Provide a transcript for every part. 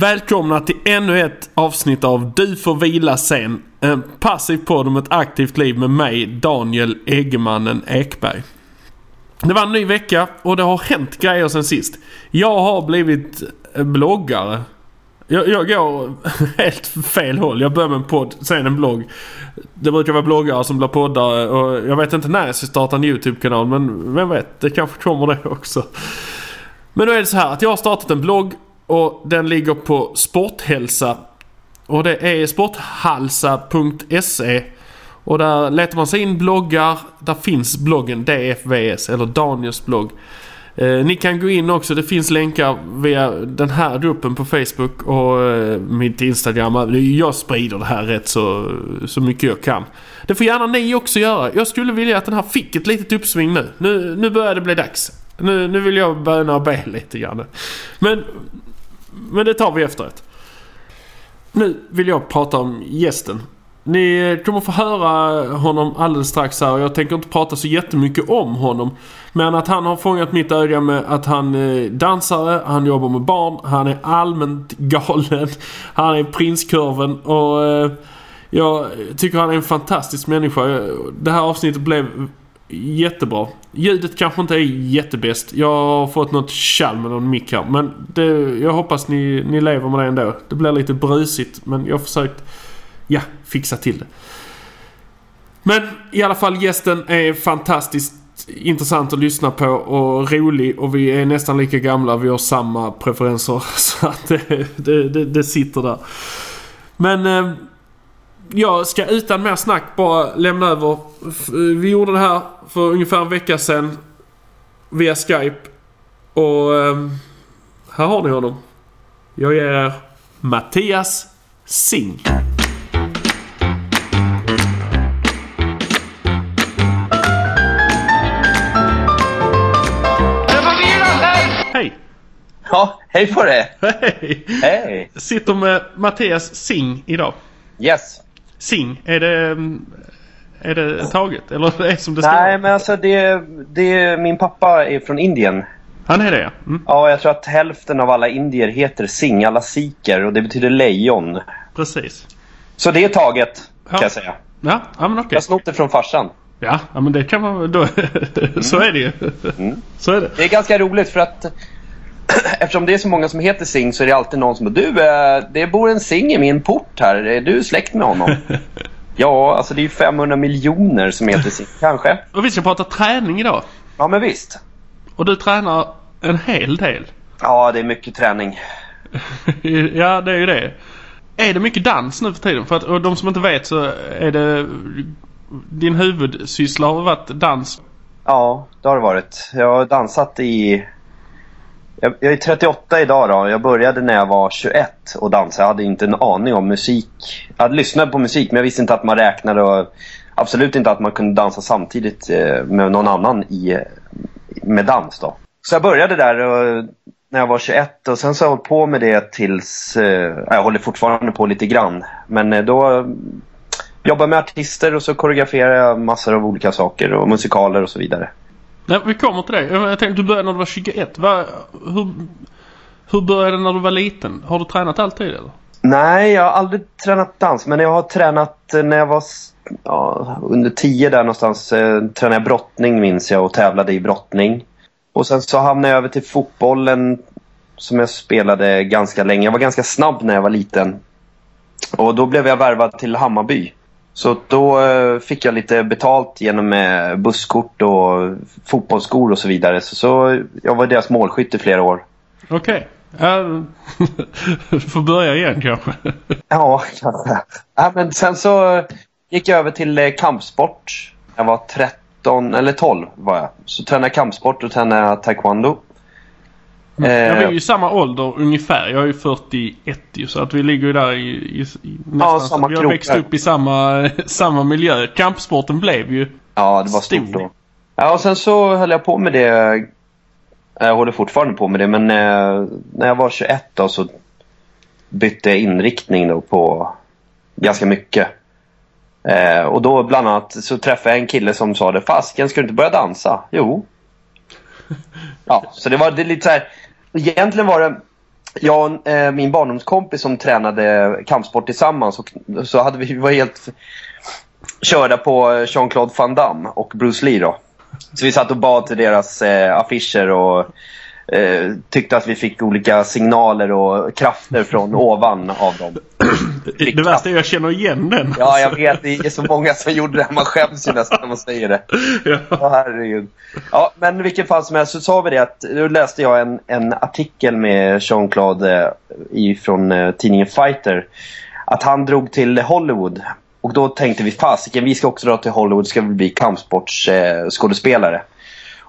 Välkomna till ännu ett avsnitt av Du får vila sen. En passiv podd om ett aktivt liv med mig, Daniel Eggemannen Ekberg. Det var en ny vecka och det har hänt grejer sen sist. Jag har blivit eh, bloggare. Jag, jag går helt fel håll. Jag börjar med en podd, sen en blogg. Det brukar vara bloggare som blir poddare och jag vet inte när jag ska starta en YouTube-kanal men vem vet, det kanske kommer det också. Men nu är det så här att jag har startat en blogg och den ligger på Sporthälsa. Och det är sporthalsa.se. Och där letar man sig in bloggar. Där finns bloggen DFVS eller Daniels blogg. Eh, ni kan gå in också. Det finns länkar via den här gruppen på Facebook och eh, mitt Instagram. Jag sprider det här rätt så, så mycket jag kan. Det får gärna ni också göra. Jag skulle vilja att den här fick ett litet uppsving nu. Nu, nu börjar det bli dags. Nu, nu vill jag böna och be lite grann. Men men det tar vi efteråt. Nu vill jag prata om gästen. Ni kommer få höra honom alldeles strax här. och Jag tänker inte prata så jättemycket om honom. Men att han har fångat mitt öga med att han är dansare, han jobbar med barn, han är allmänt galen. Han är prinskurven och eh, jag tycker han är en fantastisk människa. Det här avsnittet blev jättebra. Ljudet kanske inte är jättebäst. Jag har fått något tjall med någon mick här. Men det, jag hoppas ni, ni lever med det ändå. Det blir lite brusigt men jag har försökt ja, fixa till det. Men i alla fall gästen är fantastiskt intressant att lyssna på och rolig och vi är nästan lika gamla. Vi har samma preferenser. Så att det, det, det, det sitter där. Men eh, jag ska utan mer snack bara lämna över. Vi gjorde det här för ungefär en vecka sedan. Via Skype. Och um, här har ni honom. Jag ger er Mattias Singh. Hej! Ja, hej på dig! Hej! Hej! Sitter med Mattias Singh idag. Yes. Sing, är det, är det taget? Eller är det som det står? Nej, men alltså det, det, min pappa är från Indien. Han är det ja. Mm. Ja, jag tror att hälften av alla indier heter Singh, alla sikher och det betyder lejon. Precis. Så det är taget, Ja. kan jag säga. Ja, ja men okej. Jag har snott det från farsan. Ja, ja, men det kan man... Då, så är det ju. Mm. Så är det. Det är ganska roligt för att eftersom det är så många som heter Singh så är det alltid någon som bara Du, eh, det bor en Singh i min port här. Är du släkt med honom? ja, alltså det är ju 500 miljoner som heter Singh. Kanske. Och vi ska prata träning idag. Ja, men visst. Och du tränar en hel del. Ja, det är mycket träning. ja, det är ju det. Är det mycket dans nu för tiden? För att och de som inte vet så är det... Din huvudsyssla har varit dans. Ja, det har det varit. Jag har dansat i... Jag, jag är 38 idag då. Jag började när jag var 21 och dansa. Jag hade inte en aning om musik. Jag hade lyssnat på musik men jag visste inte att man räknade och absolut inte att man kunde dansa samtidigt eh, med någon annan i, med dans då. Så jag började där och, när jag var 21 och sen så har jag hållit på med det tills... Eh, jag håller fortfarande på lite grann. Men eh, då jobbar med artister och så koreograferar jag massor av olika saker och musikaler och så vidare. Nej, vi kommer till det. Jag tänkte du började när du var 21. Va, hur, hur började det när du var liten? Har du tränat alltid eller? Nej, jag har aldrig tränat dans. Men jag har tränat eh, när jag var ja, under 10 där någonstans. Eh, tränade jag brottning minns jag och tävlade i brottning. Och sen så hamnade jag över till fotbollen som jag spelade ganska länge. Jag var ganska snabb när jag var liten. Och då blev jag värvad till Hammarby. Så då eh, fick jag lite betalt genom eh, busskort och fotbollsskor och så vidare. Så, så jag var deras målskytt i flera år. Okej. Okay. du får börja igen kanske. ja, kanske. Ja, men sen så gick jag över till eh, kampsport. Jag var 13 eller 12 var jag. Så tränade jag kampsport och tränade taekwondo. Mm. Ja, vi är ju i samma ålder ungefär. Jag är ju 41 ju, så att vi ligger ju där i, i, i nästan... Ja, samma vi har växt upp i samma, samma miljö. Kampsporten blev ju Ja, det var stor. stort då. Ja, och sen så höll jag på med det. Jag håller fortfarande på med det, men eh, när jag var 21 då så bytte jag inriktning då på ganska mycket. Eh, och då bland annat så träffade jag en kille som sa det. Fasken, ska du inte börja dansa? Jo. Ja, så det var det lite så här. Egentligen var det jag och eh, min barndomskompis som tränade kampsport tillsammans. Och, så hade vi, vi var helt körda på Jean-Claude Van Damme och Bruce Lee då. Så vi satt och bad till deras eh, affischer och eh, tyckte att vi fick olika signaler och krafter från ovan av dem. Det värsta är att jag känner igen den. Ja, jag vet. Det är så många som gjorde det. Man skäms ju nästan när man säger det. Ja. Oh, herregud. Ja, men i vilket fall som helst så sa vi det att nu läste jag en, en artikel med Jean-Claude eh, från eh, tidningen Fighter. Att han drog till Hollywood. Och då tänkte vi fasiken, vi ska också dra till Hollywood. Ska vi bli kampsportsskådespelare. Eh,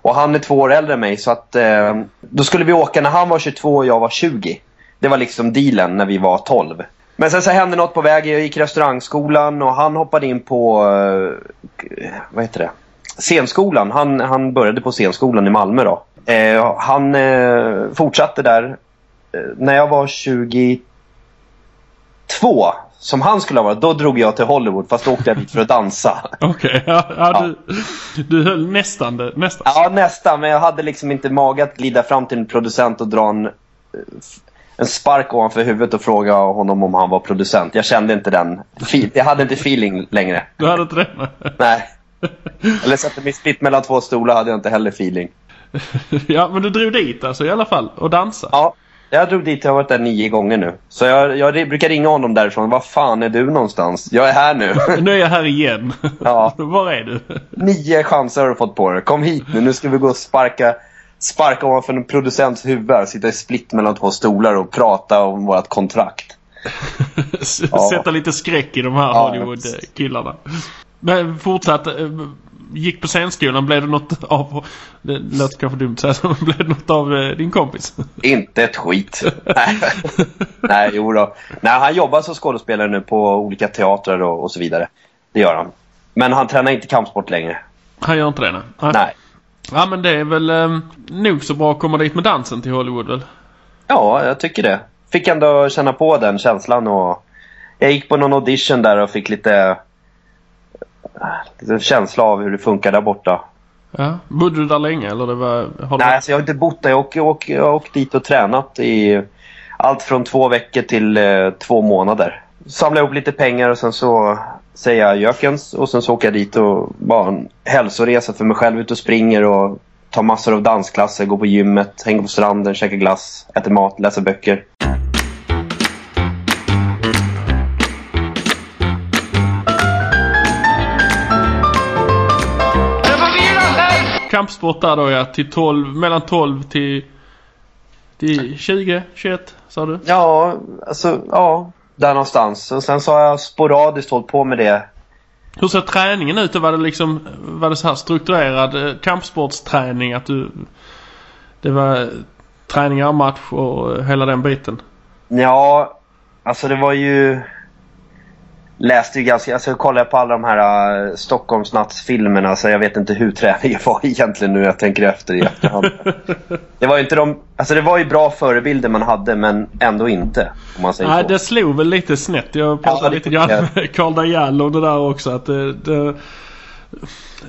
och han är två år äldre än mig så att eh, då skulle vi åka när han var 22 och jag var 20. Det var liksom dealen när vi var 12. Men sen så hände något på vägen. Jag gick restaurangskolan och han hoppade in på, eh, vad heter det, scenskolan. Han, han började på scenskolan i Malmö då. Eh, han eh, fortsatte där. Eh, när jag var 22 som han skulle ha varit, då drog jag till Hollywood fast då åkte jag dit för att dansa. Okej, okay, ja, ja, ja. Du, du höll nästan det. Nästan. Ja, nästan. Men jag hade liksom inte mage att glida fram till en producent och dra en, eh, en spark ovanför huvudet och fråga honom om han var producent. Jag kände inte den. Jag hade inte feeling längre. Du hade inte det? Nej. Eller sätta mig splitt mellan två stolar hade jag inte heller feeling. ja, men du drog dit alltså i alla fall och dansa? Ja, jag drog dit, jag har varit där nio gånger nu. Så jag, jag brukar ringa honom därifrån. Var fan är du någonstans? Jag är här nu. nu är jag här igen. Ja. Var är du? Nio chanser har du fått på dig. Kom hit nu. Nu ska vi gå och sparka, sparka ovanför en producents huvud. Sitta i split mellan två stolar och prata om vårt kontrakt. Sätta lite skräck i de här ja, Hollywood-killarna. Men fortsatt gick på scenskolan, blev det något av... Det låter kanske dumt att säga blev det något av eh, din kompis? Inte ett skit. Nej, Nej jo då. Nej, han jobbar som skådespelare nu på olika teatrar och, och, så vidare. Det gör han. Men han tränar inte kampsport längre. Han gör inte det? Nej. nej. Ja, men det är väl eh, nog så bra att komma dit med dansen till Hollywood väl? Ja, jag tycker det. Fick ändå känna på den känslan och jag gick på någon audition där och fick lite lite känsla av hur det funkar där borta. Ja. Bodde du där länge eller det var... Har Nej, alltså jag har inte bott där. Jag har åkt, jag åkt dit och tränat i allt från två veckor till eh, två månader. Samlade ihop lite pengar och sen så säger jag jökens och sen så åker jag dit och bara en hälsoresa för mig själv. Ut och springer och tar massor av dansklasser, går på gymmet, hänger på stranden, käkar glass, äter mat, läser böcker. Kampsport där då ja. Till 12, mellan 12 till, till 20, 21 sa du? Ja, alltså ja. Där någonstans. Och sen så har jag sporadiskt hållit på med det. Hur ser träningen ut? Var det liksom var det så här strukturerad eh, kampsportsträning? Att du... Det var träningar, match och hela den biten? Ja, alltså det var ju läste ju ganska, alltså jag kollade på alla de här uh, Stockholmsnattsfilmerna så jag vet inte hur träningen var egentligen nu jag tänker efter i efterhand. det var ju inte de, alltså det var ju bra förebilder man hade men ändå inte. Om man säger Nej så. det slog väl lite snett. Jag pratade ja, lite grann med Karl Dajal om det där också att det, det,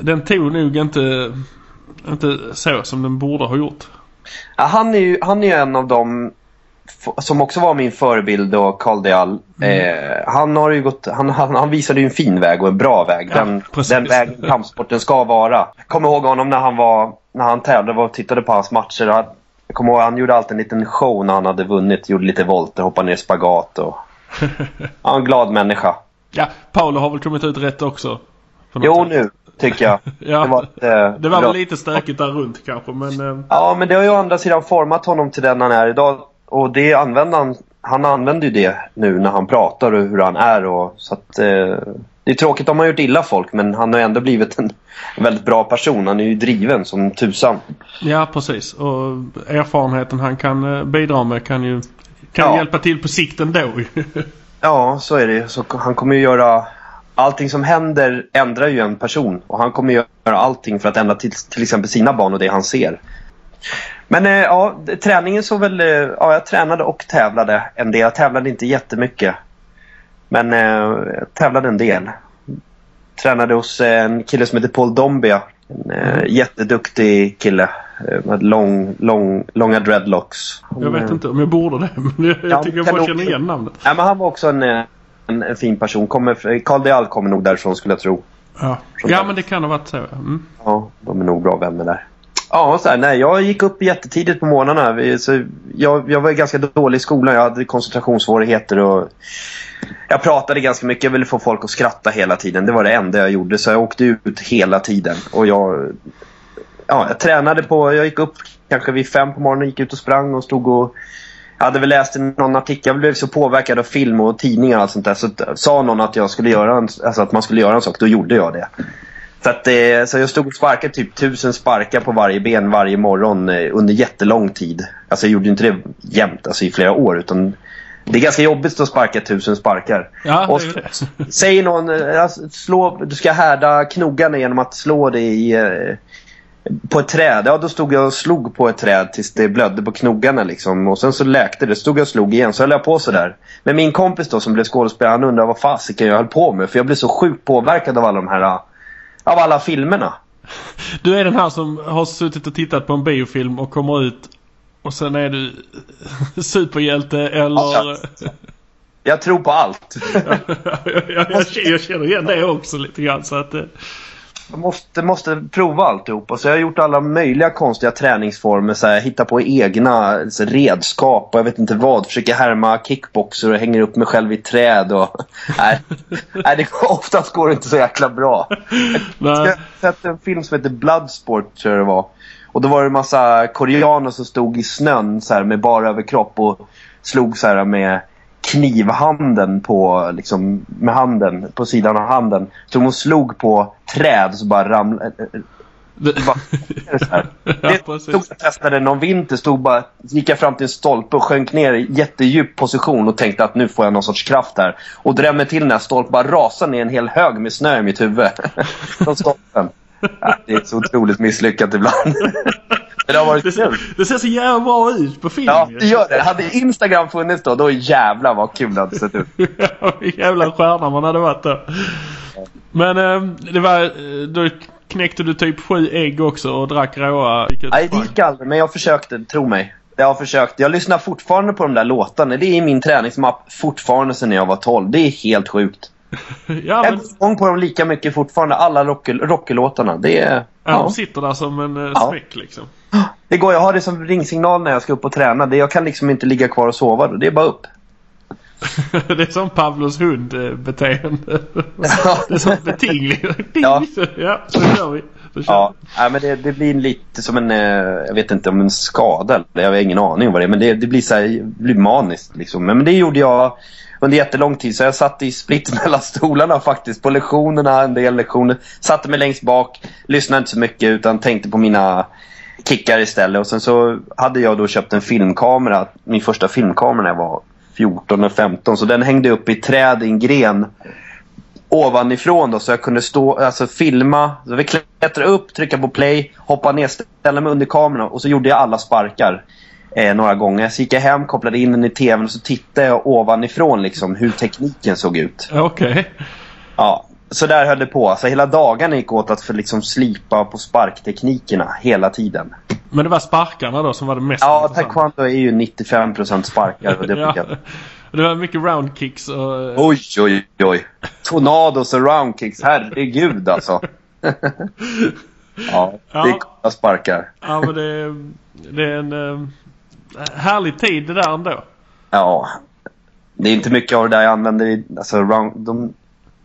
den tog nog inte inte så som den borde ha gjort. Ja, han är ju han är ju en av dem f- som också var min förebild och Carl Deal. Eh, han, har ju gått, han, han, han visade ju en fin väg och en bra väg. Ja, Den, precis. den vägen kampsporten ska vara. Jag kommer ihåg honom när han var när han tävlade och tittade på hans matcher. Jag kommer ihåg han gjorde alltid en liten show när han hade vunnit. Gjorde lite volter, hoppade ner i spagat och... Han var en glad människa. Ja, Paolo har väl kommit ut rätt också. Jo sätt. nu, tycker jag. Ja. Det var, eh, Det var väl lite stökigt där runt kanske men... eh, Ja, men det har ju å andra sidan format honom till den han är idag. Och det använder han, han använder ju det nu när han pratar och hur han är. Och, så att, eh, det är tråkigt om han har gjort illa folk, men han har ändå blivit en väldigt bra person. Han är ju driven som tusan. Ja precis och erfarenheten han kan eh, bidra med kan ju kan Ja. hjälpa till på sikt ändå Ja, så är det. Så han kommer ju göra... Allting som händer ändrar ju en person. Och han kommer göra allting för att ändra till, till exempel sina barn och det han ser. Men eh, ja, träningen så väl... Eh, ja, jag tränade och tävlade en del. Jag tävlade inte jättemycket. Men eh, jag tävlade en del. Tränade hos en kille som heter Paul Dombia. En eh, jätteduktig kille. Med lång, lång, långa dreadlocks. Jag vet inte om jag borde det men jag, jag Ja, tycker jag bara känner igen namnet. Nej, men han var också en, en, en fin person. Kommer, Carl Deal kommer nog därifrån skulle jag tro. Ja. ja men det kan ha varit så. Mm. Ja, de är nog bra vänner där. Ja, så här, nej, jag gick upp jättetidigt på morgnarna. Så jag, jag var ganska dålig i skolan. Jag hade koncentrationssvårigheter och jag pratade ganska mycket. Jag ville få folk att skratta hela tiden. Det var det enda jag gjorde. Så jag åkte ut hela tiden. Och jag, ja, jag tränade på... Jag gick upp kanske vid fem på morgonen, gick ut och sprang och stod och... Jag hade väl läst någon artikel, jag blev så påverkad av film och tidningar och allt sånt där. Så sa någon att, jag skulle göra en, alltså att man skulle göra en sak, då gjorde jag det. Så, att, eh, så jag stod och sparkade typ tusen sparkar på varje ben varje morgon eh, under jättelång tid. Alltså jag gjorde inte det jämt, alltså i flera år. Utan det är ganska jobbigt att sparka tusen sparkar. Ja Och det är ju det. Säg någon, eh, alltså, slå, du ska härda knogarna genom att slå det i, på ett träd. Ja, då stod jag och slog på ett träd tills det blödde på knogarna. Liksom. Och sen så läkte det. Stod jag och slog igen. Så höll jag på sådär. Men min kompis då som blev skådespelare, han undrade vad fasiken jag höll på med. För jag blev så sjukt påverkad av alla de här, eh, av alla filmerna. Du är den här som har suttit och tittat på en biofilm och kommer ut och sen är du superhjälte eller... Ja, Jag tror på allt. jag, jag, jag, jag känner igen det också lite grann så att... Jag måste, måste prova alltihop. Och så jag har gjort alla möjliga konstiga träningsformer. Så här, hitta på egna redskap och jag vet inte vad. Försöker härma kickboxer och hänger upp mig själv i träd. Och, nej, nej, det, oftast går det inte så jäkla bra. Jag har sett en film som heter Bloodsport tror jag det var. Och då var det en massa koreaner som stod i snön så här, med bara överkropp och slog så här med knivhanden på, liksom, med handen på sidan av handen. Så hon slog på träd så bara ramlade... Det- Vad är det? Ja, stod testade någon vinter, stod bara, gick jag fram till en stolpe och sjönk ner i jättedjup position och tänkte att nu får jag någon sorts kraft här. Och drämde till den här stolpen, bara rasade ner en hel hög med snö i mitt huvud. Från stolpen. Ja, det är så otroligt misslyckat ibland. Men det har varit Det kul. ser, det ser så jävla bra ut på film Ja, det gör det. Hade Instagram funnits då, då jävlar vad kul det hade sett ut. Jävla stjärna man hade varit då. Men eh, det var... eh, Då knäckte du typ sju ägg också och drack råa. Nej, det gick aldrig, men jag försökte, tro mig. Jag har försökt. Jag lyssnar fortfarande på de där låtarna. Det är min träningsmapp fortfarande sedan jag var 12. Det är helt sjukt. Ja, Jag men går igång på dem lika mycket fortfarande, alla rock- rockelåtarna. Det är... ja. Ja, de sitter där som en uh, Ja. smäck liksom. Det går. Jag har det som ringsignal när jag ska upp och träna. Det, jag kan liksom inte ligga kvar och sova. då. Det är bara upp. det är som Pavlos hund-beteende. det är som beting. Ja. ja, så kör vi. Så kör Ja, nej, men det, det blir lite som en, eh, jag vet inte om en skada. Jag har ingen aning om vad det är. Men det, det blir så här, blir maniskt liksom. Men, men det gjorde jag under jättelång tid. Så jag satt i split mellan stolarna faktiskt. På lektionerna, en del lektioner. Satte mig längst bak. Lyssnade inte så mycket utan tänkte på mina kickar istället. Och sen så hade jag då köpt en filmkamera. Min första filmkamera när jag var 14 eller 15. Så den hängde upp i träd i en gren ovanifrån då så jag kunde stå, alltså filma, så vi klättrade upp, trycka på play, hoppa ner, ställa mig under kameran och så gjorde jag alla sparkar eh, några gånger. Så gick jag hem, kopplade in den i tvn och så tittade jag ovanifrån liksom hur tekniken såg ut. Okej. Ja, så där höll det på. Alltså hela dagarna gick åt att för liksom slipa på sparkteknikerna hela tiden. Men det var sparkarna då som var det mest Ja, intressanta? taekwondo är ju 95% sparkar. Och det ja. Det var mycket round kicks och... Oj, oj, oj. Tornados och roundkicks. Herregud alltså. ja, det är Ja. coola sparkar. Ja men det, det är en eh, härlig tid det där ändå. Ja. Det är inte mycket av det där jag använder. i- Alltså, round, de,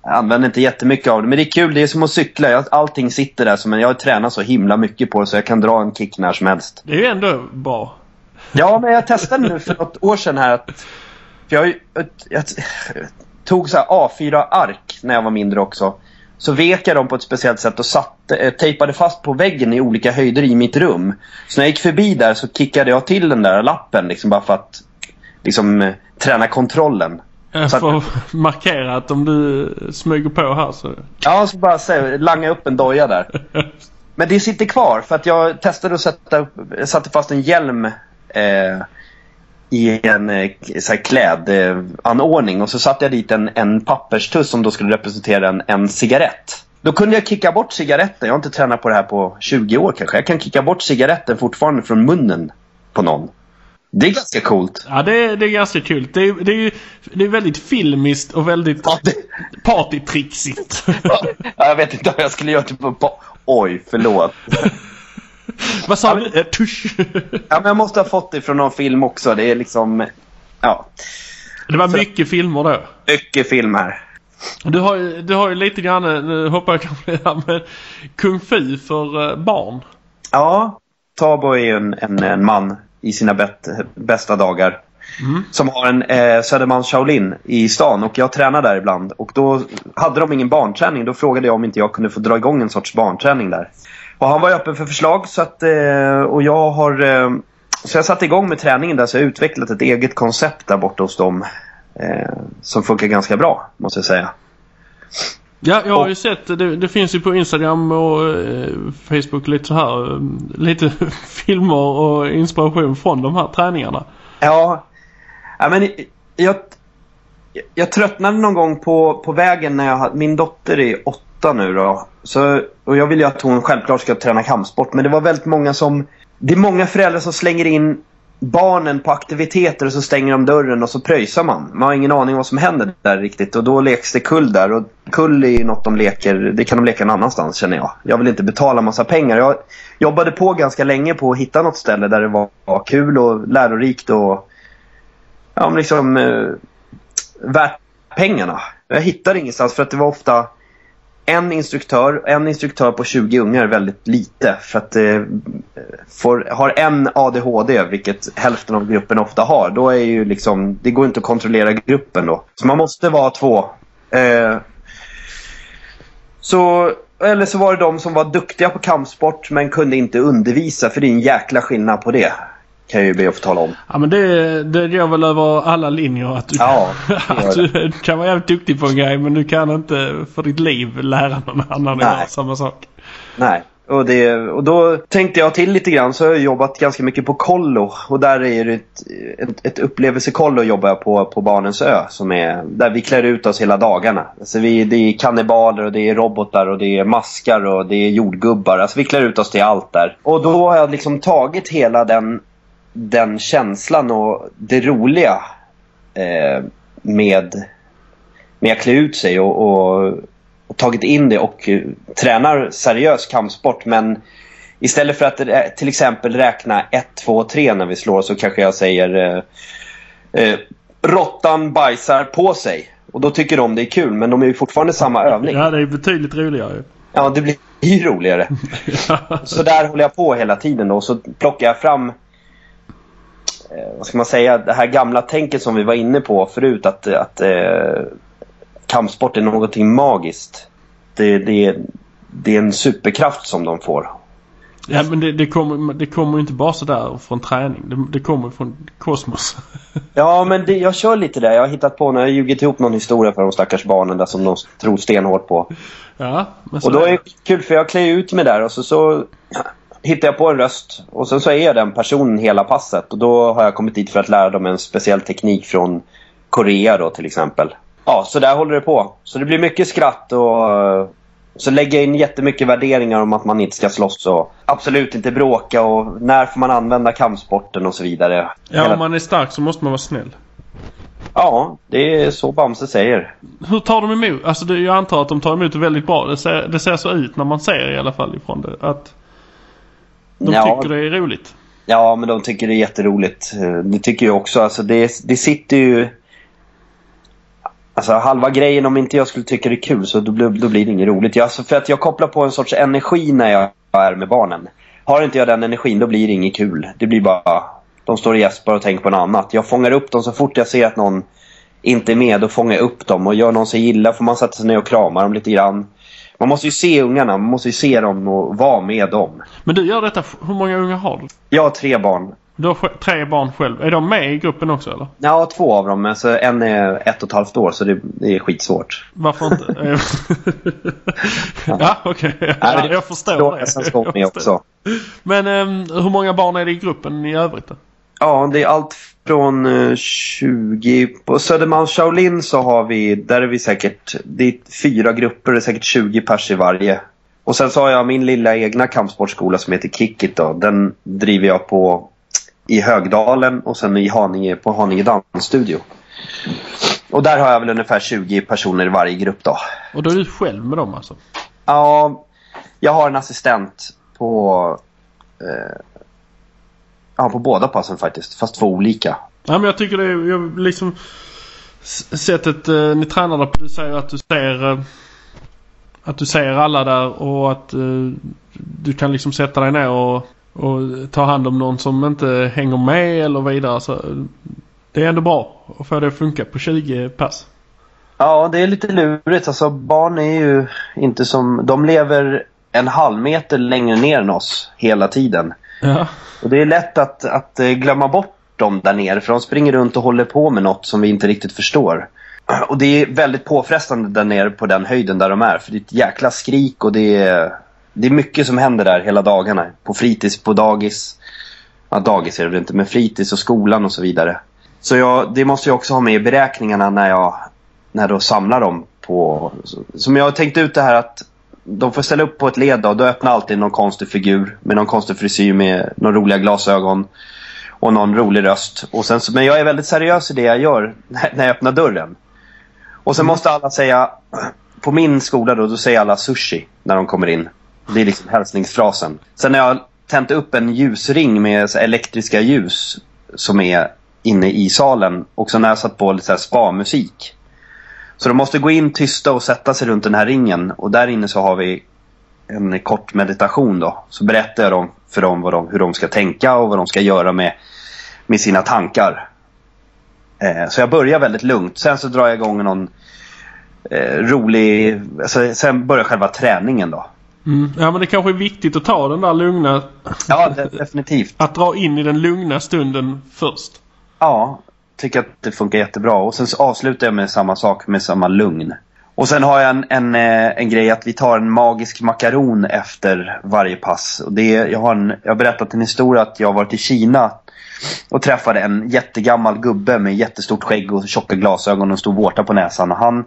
jag använder inte jättemycket av det. Men det är kul. Det är som att cykla. Jag, allting sitter där. Som en, jag har tränat så himla mycket på det så jag kan dra en kick när som helst. Det är ju ändå bra. Ja, men jag testade nu för något år sedan här att... För jag, jag, jag tog så här A4-ark när jag var mindre också. Så vek jag dem på ett speciellt sätt och satte, eh, tejpade fast på väggen i olika höjder i mitt rum. Så när jag gick förbi där så kickade jag till den där lappen liksom bara för att liksom, eh, träna kontrollen. Jag Så att- får markera att om du smyger på här så... Ja, så bara så, langa upp en doja där. Men det sitter kvar för att jag testade att sätta upp, satte fast en hjälm eh, i en eh, så klädanordning och så satte jag dit en, en papperstuss som då skulle representera en, en cigarett. Då kunde jag kicka bort cigaretten. Jag har inte tränat på det här på 20 år kanske. Jag kan kicka bort cigaretten fortfarande från munnen på någon. Det är ganska coolt. Ja det, är- det är ganska kul. Det är, det är ju det är väldigt filmiskt och väldigt Ja, det, partytrixigt. ja, jag vet inte om jag skulle göra det på... på oj, förlåt. Vad sa du? Tusch. Ja, men jag måste ha fått det från någon film också. Det är liksom... Ja, Det var mycket filmer då. mycket film här. Du har, ju- du har ju lite grann, nu hoppar jag kanske här med Kung Fu för eh, barn. Ja, Tabo är ju en, en, en man i sina bet, bästa dagar. Som har en eh, Södermalms Shaolin i stan och jag tränar där ibland. Och då hade de ingen barnträning. Då frågade jag om inte jag kunde få dra igång en sorts barnträning där. Och han var ju öppen för förslag så att, eh, och jag har... Eh, så jag satte igång med träningen där så jag har utvecklat ett eget koncept där borta hos dem. Eh, som funkar ganska bra, måste jag säga. Ja, jag har ju sett, det, det finns ju på Instagram och eh, Facebook lite så här, eh, lite filmer och inspiration från de här träningarna. Ja, ja men jag, jag tröttnade någon gång på, på vägen när jag hade, min dotter är åtta nu då. Så, och jag vill ju att hon självklart ska träna kampsport. Men det var väldigt många som, det är många föräldrar som slänger in barnen på aktiviteter och så stänger de dörren och så pröjsar man. Man har ingen aning vad som händer där riktigt och då leks det kull där. Och kull är ju något de leker, det kan de leka någon annanstans känner jag. Jag vill inte betala massa pengar. Jag jobbade på ganska länge på att hitta något ställe där det var, var kul och lärorikt och ja, liksom eh, värt pengarna. Jag hittade ingenstans för att det var ofta en instruktör, en instruktör på 20 ungar är väldigt lite. För att eh, får, har en ADHD, vilket hälften av gruppen ofta har, då är ju liksom, det går inte att kontrollera gruppen då. Så man måste vara två. Eh, så, eller så var det de som var duktiga på kampsport men kunde inte undervisa, för det är en jäkla skillnad på det. Kan jag ju be att få tala om. Ja men det, det går väl över alla linjer att du, Ja, att du kan vara jävligt duktig på en grej men du kan inte för ditt liv lära någon annan att göra samma sak. Nej. Och, det, och då tänkte jag till lite grann så har jag jobbat ganska mycket på kollo. Och där är det ett, ett, ett upplevelsekollo jobbar jag på på Barnens ö. Som är, där vi klär ut oss hela dagarna. Alltså vi, det är kannibaler och det är robotar och det är maskar och det är jordgubbar. Alltså vi klär ut oss till allt där. Och då har jag liksom tagit hela den, den känslan och det roliga eh, med, med att klä ut sig och, och och tagit in det och eh, tränar seriös kampsport. Men istället för att till exempel räkna 1, 2, 3 när vi slår så kanske jag säger eh, eh, Råttan bajsar på sig. Och då tycker de det är kul men de är ju fortfarande samma övning. Ja det är betydligt roligare. Ja, det blir roligare. Så där håller jag på hela tiden då. Så plockar jag fram vad ska man säga, det här gamla tänket som vi var inne på förut att, att eh, kampsport är någonting magiskt. Det, det, det är en superkraft som de får. Ja men det, det kommer det kommer inte bara sådär från träning. Det, det kommer från kosmos. Ja, men det, jag kör lite där. Jag har hittat på, när jag har ljugit ihop någon historia för de stackars barnen där som de tror stenhårt på. ja, Och då är det kul för jag klär ut mig där och så, så hittar jag på en röst och sen så är jag den personen hela passet och då har jag kommit dit för att lära dem en speciell teknik från Korea då till exempel. ja, så där håller det på. Så det blir mycket skratt och eh, så lägger jag in jättemycket värderingar om att man inte ska slåss och absolut inte bråka och när får man använda kampsporten och så vidare. Ja, Hela- om man är stark så måste man vara snäll. ja det är så Bamse säger. Hur tar de emot? Alltså jag antar att de tar emot det väldigt bra. Det ser, det ser så ut när man ser i alla fall ifrån det. Att de Ja. tycker det är roligt. Ja, men de tycker det är jätteroligt. Eh, Det tycker jag också. Alltså det, det sitter ju... Alltså halva grejen om inte jag skulle tycka det är kul så då, blir- då blir det inget roligt. Jag, alltså för att jag kopplar på en sorts energi när jag är med barnen. Har inte jag den energin då blir det inget kul. Det blir bara... De står och gäspar och tänker på något annat. Jag fångar upp dem så fort jag ser att någon inte är med. Då fångar jag upp dem. Och gör någon sig illa får man sätta sig ner och krama dem lite grann. Man måste ju se ungarna. Man måste ju se dem och vara med dem. Men du gör detta. Hur många unga har du? Jag har tre barn. Du har tre barn själv. Är de med i gruppen också eller? Ja, två av dem. Alltså, en är ett och ett halvt år så det, det är skitsvårt. Varför inte? ja okej. Nej, Ja, men jag förstår det. sen med Jag också. Men ehm, hur många barn är det i gruppen i övrigt då? Ja, det är allt från eh, 20... På Södermalms Shaolin så har vi... Där är vi säkert... Det är fyra grupper. Det är säkert 20 pers i varje. Och sen så har jag min lilla egna kampsportskola som heter Kickit då. Den driver jag på i Högdalen och sen i Haninge på Haninge Dansstudio. Och där har jag väl ungefär 20 personer i varje grupp då. Och då är du själv med dem alltså? Ja, jag har en assistent på... Eh, ja, på båda passen faktiskt. Fast två olika. Ja men jag tycker det är jag, liksom Sättet eh, ni tränar där på. Du säger att du ser eh, Att du ser alla där och att eh, du kan liksom sätta dig ner och, och ta hand om någon som inte hänger med eller vidare. Så, eh, det är ändå bra att få det att funka på 20 pass. Ja, det är lite lurigt. Alltså, barn är ju inte som... De lever en halv meter längre ner än oss hela tiden. Ja. Och det är lätt att, att eh, glömma bort dem där nere. För de springer runt och håller på med något som vi inte riktigt förstår. Och det är väldigt påfrestande där nere på den höjden där de är. För det är ett jäkla skrik och det är, det är mycket som händer där hela dagarna. På fritids, på dagis. Ja, dagis är det väl inte, men fritids och skolan och så vidare. Så jag, det måste jag också ha med i beräkningarna när jag, när jag då samlar dem på... Som jag har tänkt ut det här att de får ställa upp på ett led då, och då öppnar alltid någon konstig figur med någon konstig frisyr med några roliga glasögon och någon rolig röst. Och sen, men jag är väldigt seriös i det jag gör när jag öppnar dörren. Och sen måste alla säga, på min skola då, då säger alla sushi när de kommer in. Det är liksom hälsningsfrasen. Sen när jag tänt upp en ljusring med elektriska ljus som är inne i salen och så när jag satt på lite så här spa-musik. Så de måste gå in tysta och sätta sig runt den här ringen och där inne så har vi en kort meditation då. Så berättar jag dem för dem, de hur de ska tänka och vad de ska göra med, med sina tankar. Eh, så jag börjar väldigt lugnt. Sen så drar jag igång någon eh, rolig... Alltså, sen börjar själva träningen då. Mm. Ja men det kanske är viktigt att ta den där lugna Ja, de, definitivt. Att dra in i den lugna stunden först. Ja, tycker att det funkar jättebra. Och sen så avslutar jag med samma sak, med samma lugn. Och sen har jag en, en, eh, en grej att vi tar en magisk makaron efter varje pass. Och det, jag, har en, jag har berättat en historia att jag har varit i Kina och träffade en jättegammal gubbe med jättestort skägg och tjocka glasögon och stor vårta på näsan. Och han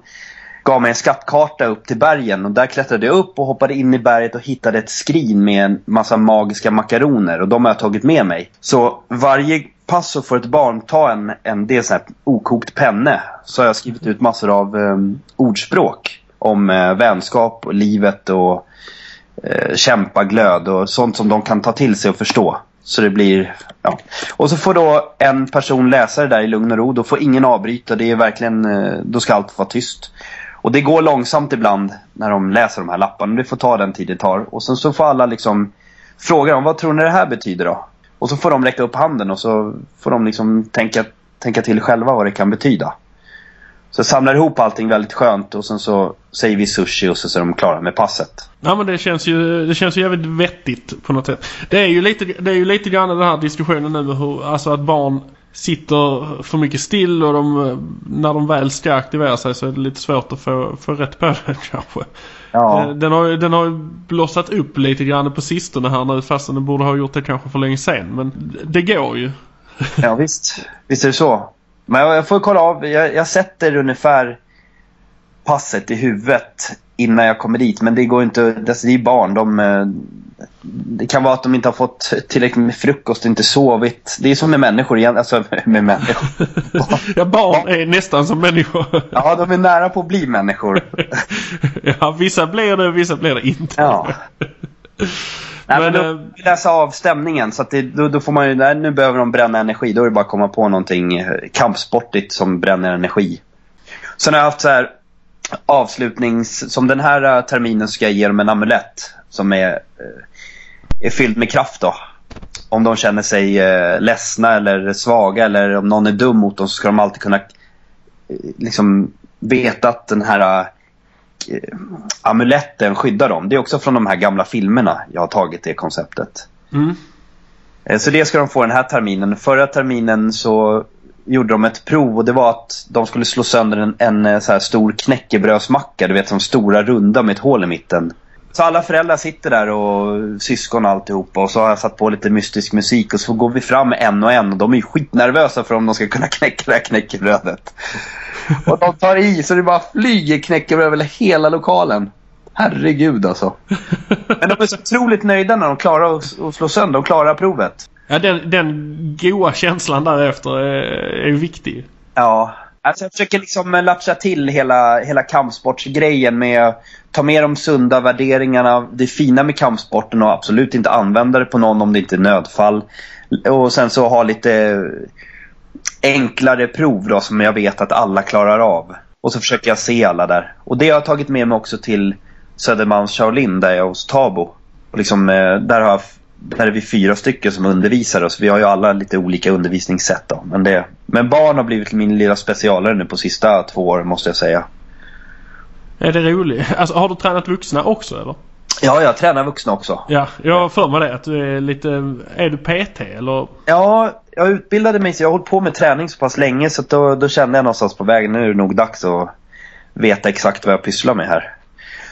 gav mig en skattkarta upp till bergen och där klättrade jag upp och hoppade in i berget och hittade ett skrin med en massa magiska makaroner och de har jag tagit med mig. Så varje passo för får ett barn ta en, en del sån här okokt penne så har jag skrivit ut massor av um, ordspråk om uh, vänskap och livet och eh, kämpaglöd och sånt som de kan ta till sig och förstå. Så det blir, ja. Och så får då en person läsa det där i lugn och ro. Då får ingen avbryta. Det är verkligen, uh, då ska allt vara tyst. Och det går långsamt ibland när de läser de här lapparna. Det får ta den tid det tar. Och sen så får alla liksom fråga dem, vad tror ni det här betyder då? Och så får de räcka upp handen och så får de liksom tänka, tänka till själva vad det kan betyda. Så jag samlar ihop allting väldigt skönt och sen så säger vi sushi och så, så är de klara med passet. Ja men det känns ju, det känns ju jävligt vettigt på något sätt. Det är ju lite, det är ju lite grann den här diskussionen nu hur, alltså att barn sitter för mycket still och de, när de väl ska aktivera sig så är det lite svårt att få, få rätt på det kanske. Ja. Den, har, den har blossat upp lite grann på sistone här nu fastän den borde ha gjort det kanske för länge sen. Men det går ju. Ja visst, visst är det så. Men jag, jag får kolla av, jag, jag sätter ungefär passet i huvudet innan jag kommer dit. Men det går inte, alltså det är barn. De, eh, det kan vara att de inte har fått tillräckligt med frukost, inte sovit. Det är som med människor igen. Alltså med människor. ja, barn är nästan som människor. ja, de är nära på att bli människor. ja, vissa blir det, vissa blir det inte. Ja. Nej, men, Men, då eh, läsa av stämningen. Så att det, då, då får man ju, nej, nu behöver de bränna energi. Då är det bara att komma på någonting eh, kampsportigt som bränner energi. Sen har jag haft så här avslutnings... Som den här eh, terminen ska jag ge dem en amulett som är, eh, är fylld med kraft då. Om de känner sig eh, ledsna eller svaga eller om någon är dum mot dem så ska de alltid kunna liksom veta att den här eh, amuletten skyddar dem. Det är också från de här gamla filmerna jag har tagit det konceptet. Mm. Så det ska de få den här terminen. Förra terminen så gjorde de ett prov och det var att de skulle slå sönder en, en eh, så här stor knäckebrödsmacka. Du vet som stora runda med ett hål i mitten. Så alla föräldrar sitter där och syskon och alltihopa och så har jag satt på lite mystisk musik och så går vi fram en och en och de är ju skitnervösa för om de ska kunna knäcka det här knäckebrödet. Och de tar i så det bara flyger knäckebröd över hela lokalen. Herregud alltså. Men de är så otroligt nöjda när de klarar att att slå sönder och klarar provet. Ja, den, den goa känslan därefter är, ju viktig. Ja. Alltså jag försöker liksom lattja lapsa till hela, hela kampsportsgrejen med att ta med de sunda värderingarna, det fina med kampsporten och absolut inte använda det på någon om det inte är nödfall. Och sen så ha lite enklare prov då som jag vet att alla klarar av. Och så försöker jag se alla där. Och det har jag tagit med mig också till Södermalms Shaolin där jag är hos Tabo. Och liksom, eh, där, har jag, där är vi fyra stycken som undervisar oss. Vi har ju alla lite olika undervisningssätt då. Men, det, men barn har blivit min lilla specialare nu på sista två åren måste jag säga. Är det roligt? Alltså, har du tränat vuxna också eller? Ja, jag tränar vuxna också. Ja, jag har för mig det. Att du är lite... Är du PT eller? Ja, jag utbildade mig så jag har hållit på med träning så pass länge så då, då kände jag någonstans på vägen nu är det nog dags att veta exakt vad jag pysslar med här.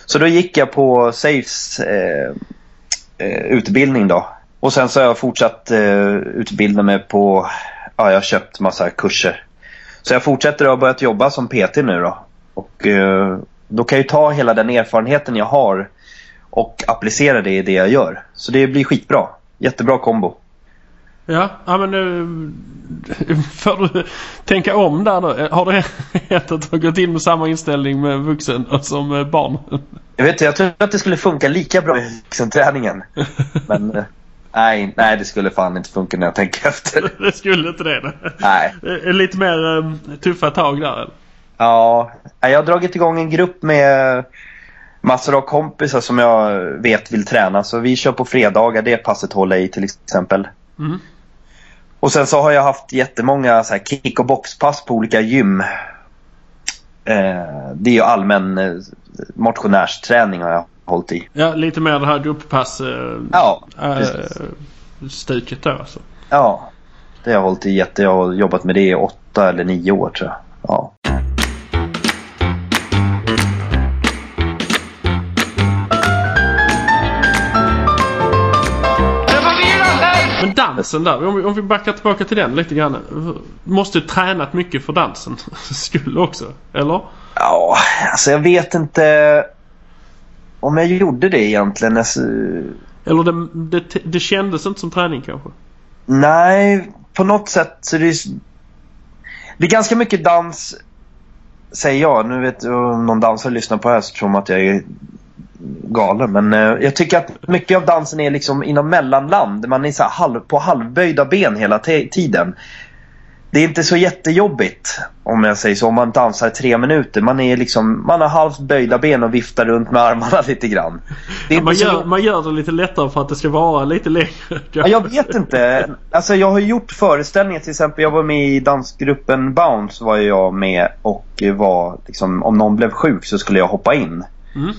Så då gick jag på Safes eh, Eh, utbildning då. Och sen så har jag fortsatt eh, utbilda mig på, ja jag har köpt massa kurser. Så jag fortsätter och har börjat jobba som PT nu då. Och eh, då kan jag ju ta hela den erfarenheten jag har och applicera det i det jag gör. Så det blir skitbra. Jättebra kombo. Ja, ja men nu... Får du tänka om där då? Har det hänt att du har gått in med samma inställning med vuxen som med barn? Jag vet jag trodde att det skulle funka lika bra i liksom, träningen. Men eh, nej, nej, det skulle fan inte funka när jag tänker efter. Det skulle inte det. Nej. Det är Lite mer um, tuffa tag där eller? Ja, jag har dragit igång en grupp med massor av kompisar som jag vet vill träna. Så vi kör på fredagar, det passet håller jag i till exempel. Mm. Och sen så har jag haft jättemånga så här kick och boxpass på olika gym. Eh, det är ju allmän eh, motionärsträning har jag hållit i. Ja, lite mer det här grupppass uh, Ja, stuket då alltså. Ja, det har jag hållit i jätte. Jag har jobbat med det i åtta eller nio år tror jag. Ja. Men dansen där, om vi, om vi backar tillbaka till den lite grann. Måste ju tränat mycket för dansen skull också, eller? Ja, alltså jag vet inte om jag gjorde det egentligen. Alltså, Eller det, det, det kändes inte som träning kanske? nej, på något sätt så är det ju- Det är ganska mycket dans, säger jag. Nu vet jag om någon dansare lyssnar på det här så tror de att jag är galen. Men eh, jag tycker att mycket av dansen är liksom inom mellanland. Man är så halv, på halvböjda ben hela tiden. Det är inte så jättejobbigt om jag säger så. Om man dansar tre minuter. Man, är liksom, man har halvt böjda ben och viftar runt med armarna lite grann. Ja, man, inte så gör, man gör det lite lättare för att det ska vara lite längre. Ja, jag vet inte. Alltså jag har gjort föreställningar till exempel. Jag var med i dansgruppen Bounce var jag med och var liksom om någon blev sjuk så skulle jag hoppa in. Mm.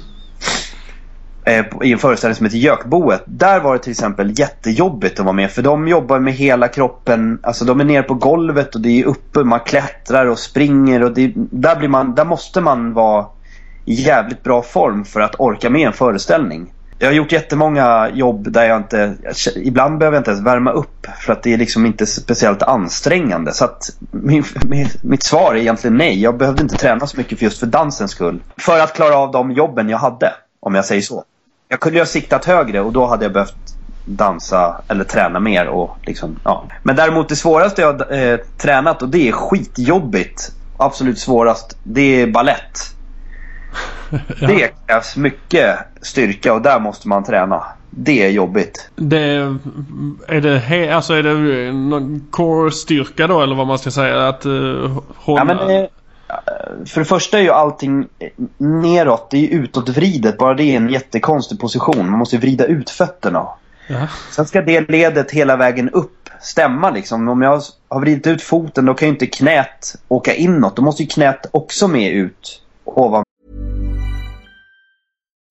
Eh, I en föreställning som heter Gökboet. Där var det till exempel jättejobbigt att vara med för de jobbar med hela kroppen. Alltså de är nere på golvet och det är uppe. Man klättrar och springer och det, där, blir man, där måste man vara i jävligt bra form för att orka med en föreställning. Jag har gjort jättemånga jobb där jag inte... Ibland behöver jag inte ens värma upp för att det är liksom inte speciellt ansträngande. Så att min, min, mitt svar är egentligen nej. Jag behövde inte träna så mycket för just för dansens skull. För att klara av de jobben jag hade, om jag säger så. Jag kunde ju ha siktat högre och då hade jag behövt dansa eller träna mer. Och liksom, ja. Men däremot det svåraste jag har eh, tränat och det är skitjobbigt. Absolut svårast, det är ballett. ja. Det krävs mycket styrka och där måste man träna. Det är jobbigt. Det, är det, he, alltså är det någon core-styrka då eller vad man ska säga? Att uh, hålla... Ja, eh, för det första är ju allting neråt, det är utåtvridet. Bara det är en jättekonstig position. Man måste vrida ut fötterna. Ja. Sen ska det ledet hela vägen upp stämma liksom. Om jag har vridit ut foten då kan ju inte knät åka inåt. Då måste ju knät också med ut ovan.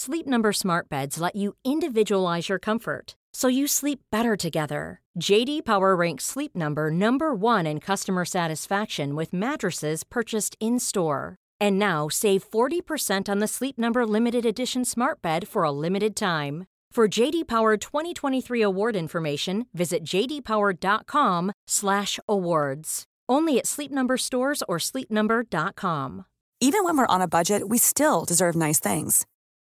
Sleep Number Smart Beds let you individualize your comfort so you sleep better together. JD Power ranks Sleep Number number 1 in customer satisfaction with mattresses purchased in-store. And now save 40% on the Sleep Number limited edition Smart Bed for a limited time. For JD Power 2023 award information, visit jdpower.com/awards. Only at Sleep Number stores or sleepnumber.com. Even when we're on a budget, we still deserve nice things.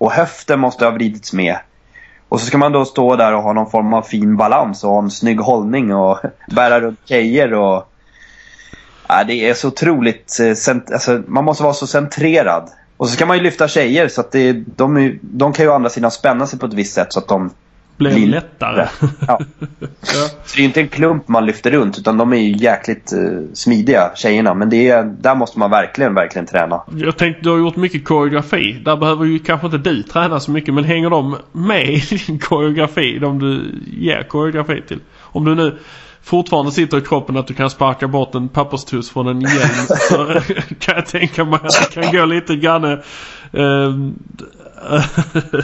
och höften måste ha vridits med. Och så ska man då stå där och ha någon form av fin balans och ha en snygg hållning och bära runt tjejer och... Ja, det är så otroligt... Eh, alltså, man måste vara så centrerad. Och så ska man ju lyfta tjejer så att det, de, de kan ju å andra sidan spänna sig på ett visst sätt så att de blir, blir lättare. Ja. ja. Så det är inte en klump man lyfter runt utan de är ju jäkligt uh, smidiga tjejerna. Men det är, där måste man verkligen, verkligen träna. Jag tänkte du har gjort mycket koreografi. Där behöver ju kanske inte du träna så mycket men hänger de med i din koreografi? De du ger koreografi till? Om du nu fortfarande sitter i kroppen att du kan sparka bort en papperstuss från en hjälm så kan jag tänka mig att det kan gå lite grann eh,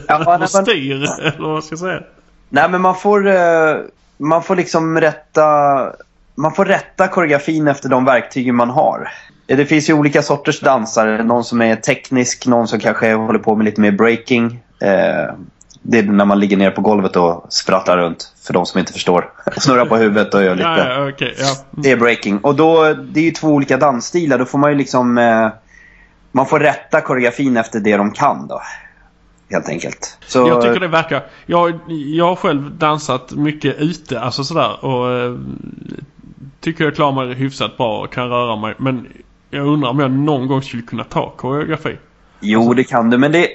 ja, styr eller vad ska jag säga. Nej men man får, eh, man får liksom rätta man får rätta koreografin efter de verktygen man har. Det finns ju olika sorters dansare. Någon som är teknisk, någon som kanske håller på med lite mer breaking. Eh, det är när man ligger ner på golvet och sprattlar runt. För de som inte förstår. Snurrar på huvudet och gör lite. Ja, ja, okay, ja. Det är breaking. Och då, det är ju två olika dansstilar. Då får man ju liksom... Eh, man får rätta koreografin efter det de kan då. Helt enkelt. Så... Jag tycker det verkar... Jag, jag har själv dansat mycket ute, alltså sådär. Och eh, tycker jag klarar mig hyfsat bra och kan röra mig. Men jag undrar om jag någon gång skulle kunna ta koreografi. Jo, alltså, det kan du. Men det,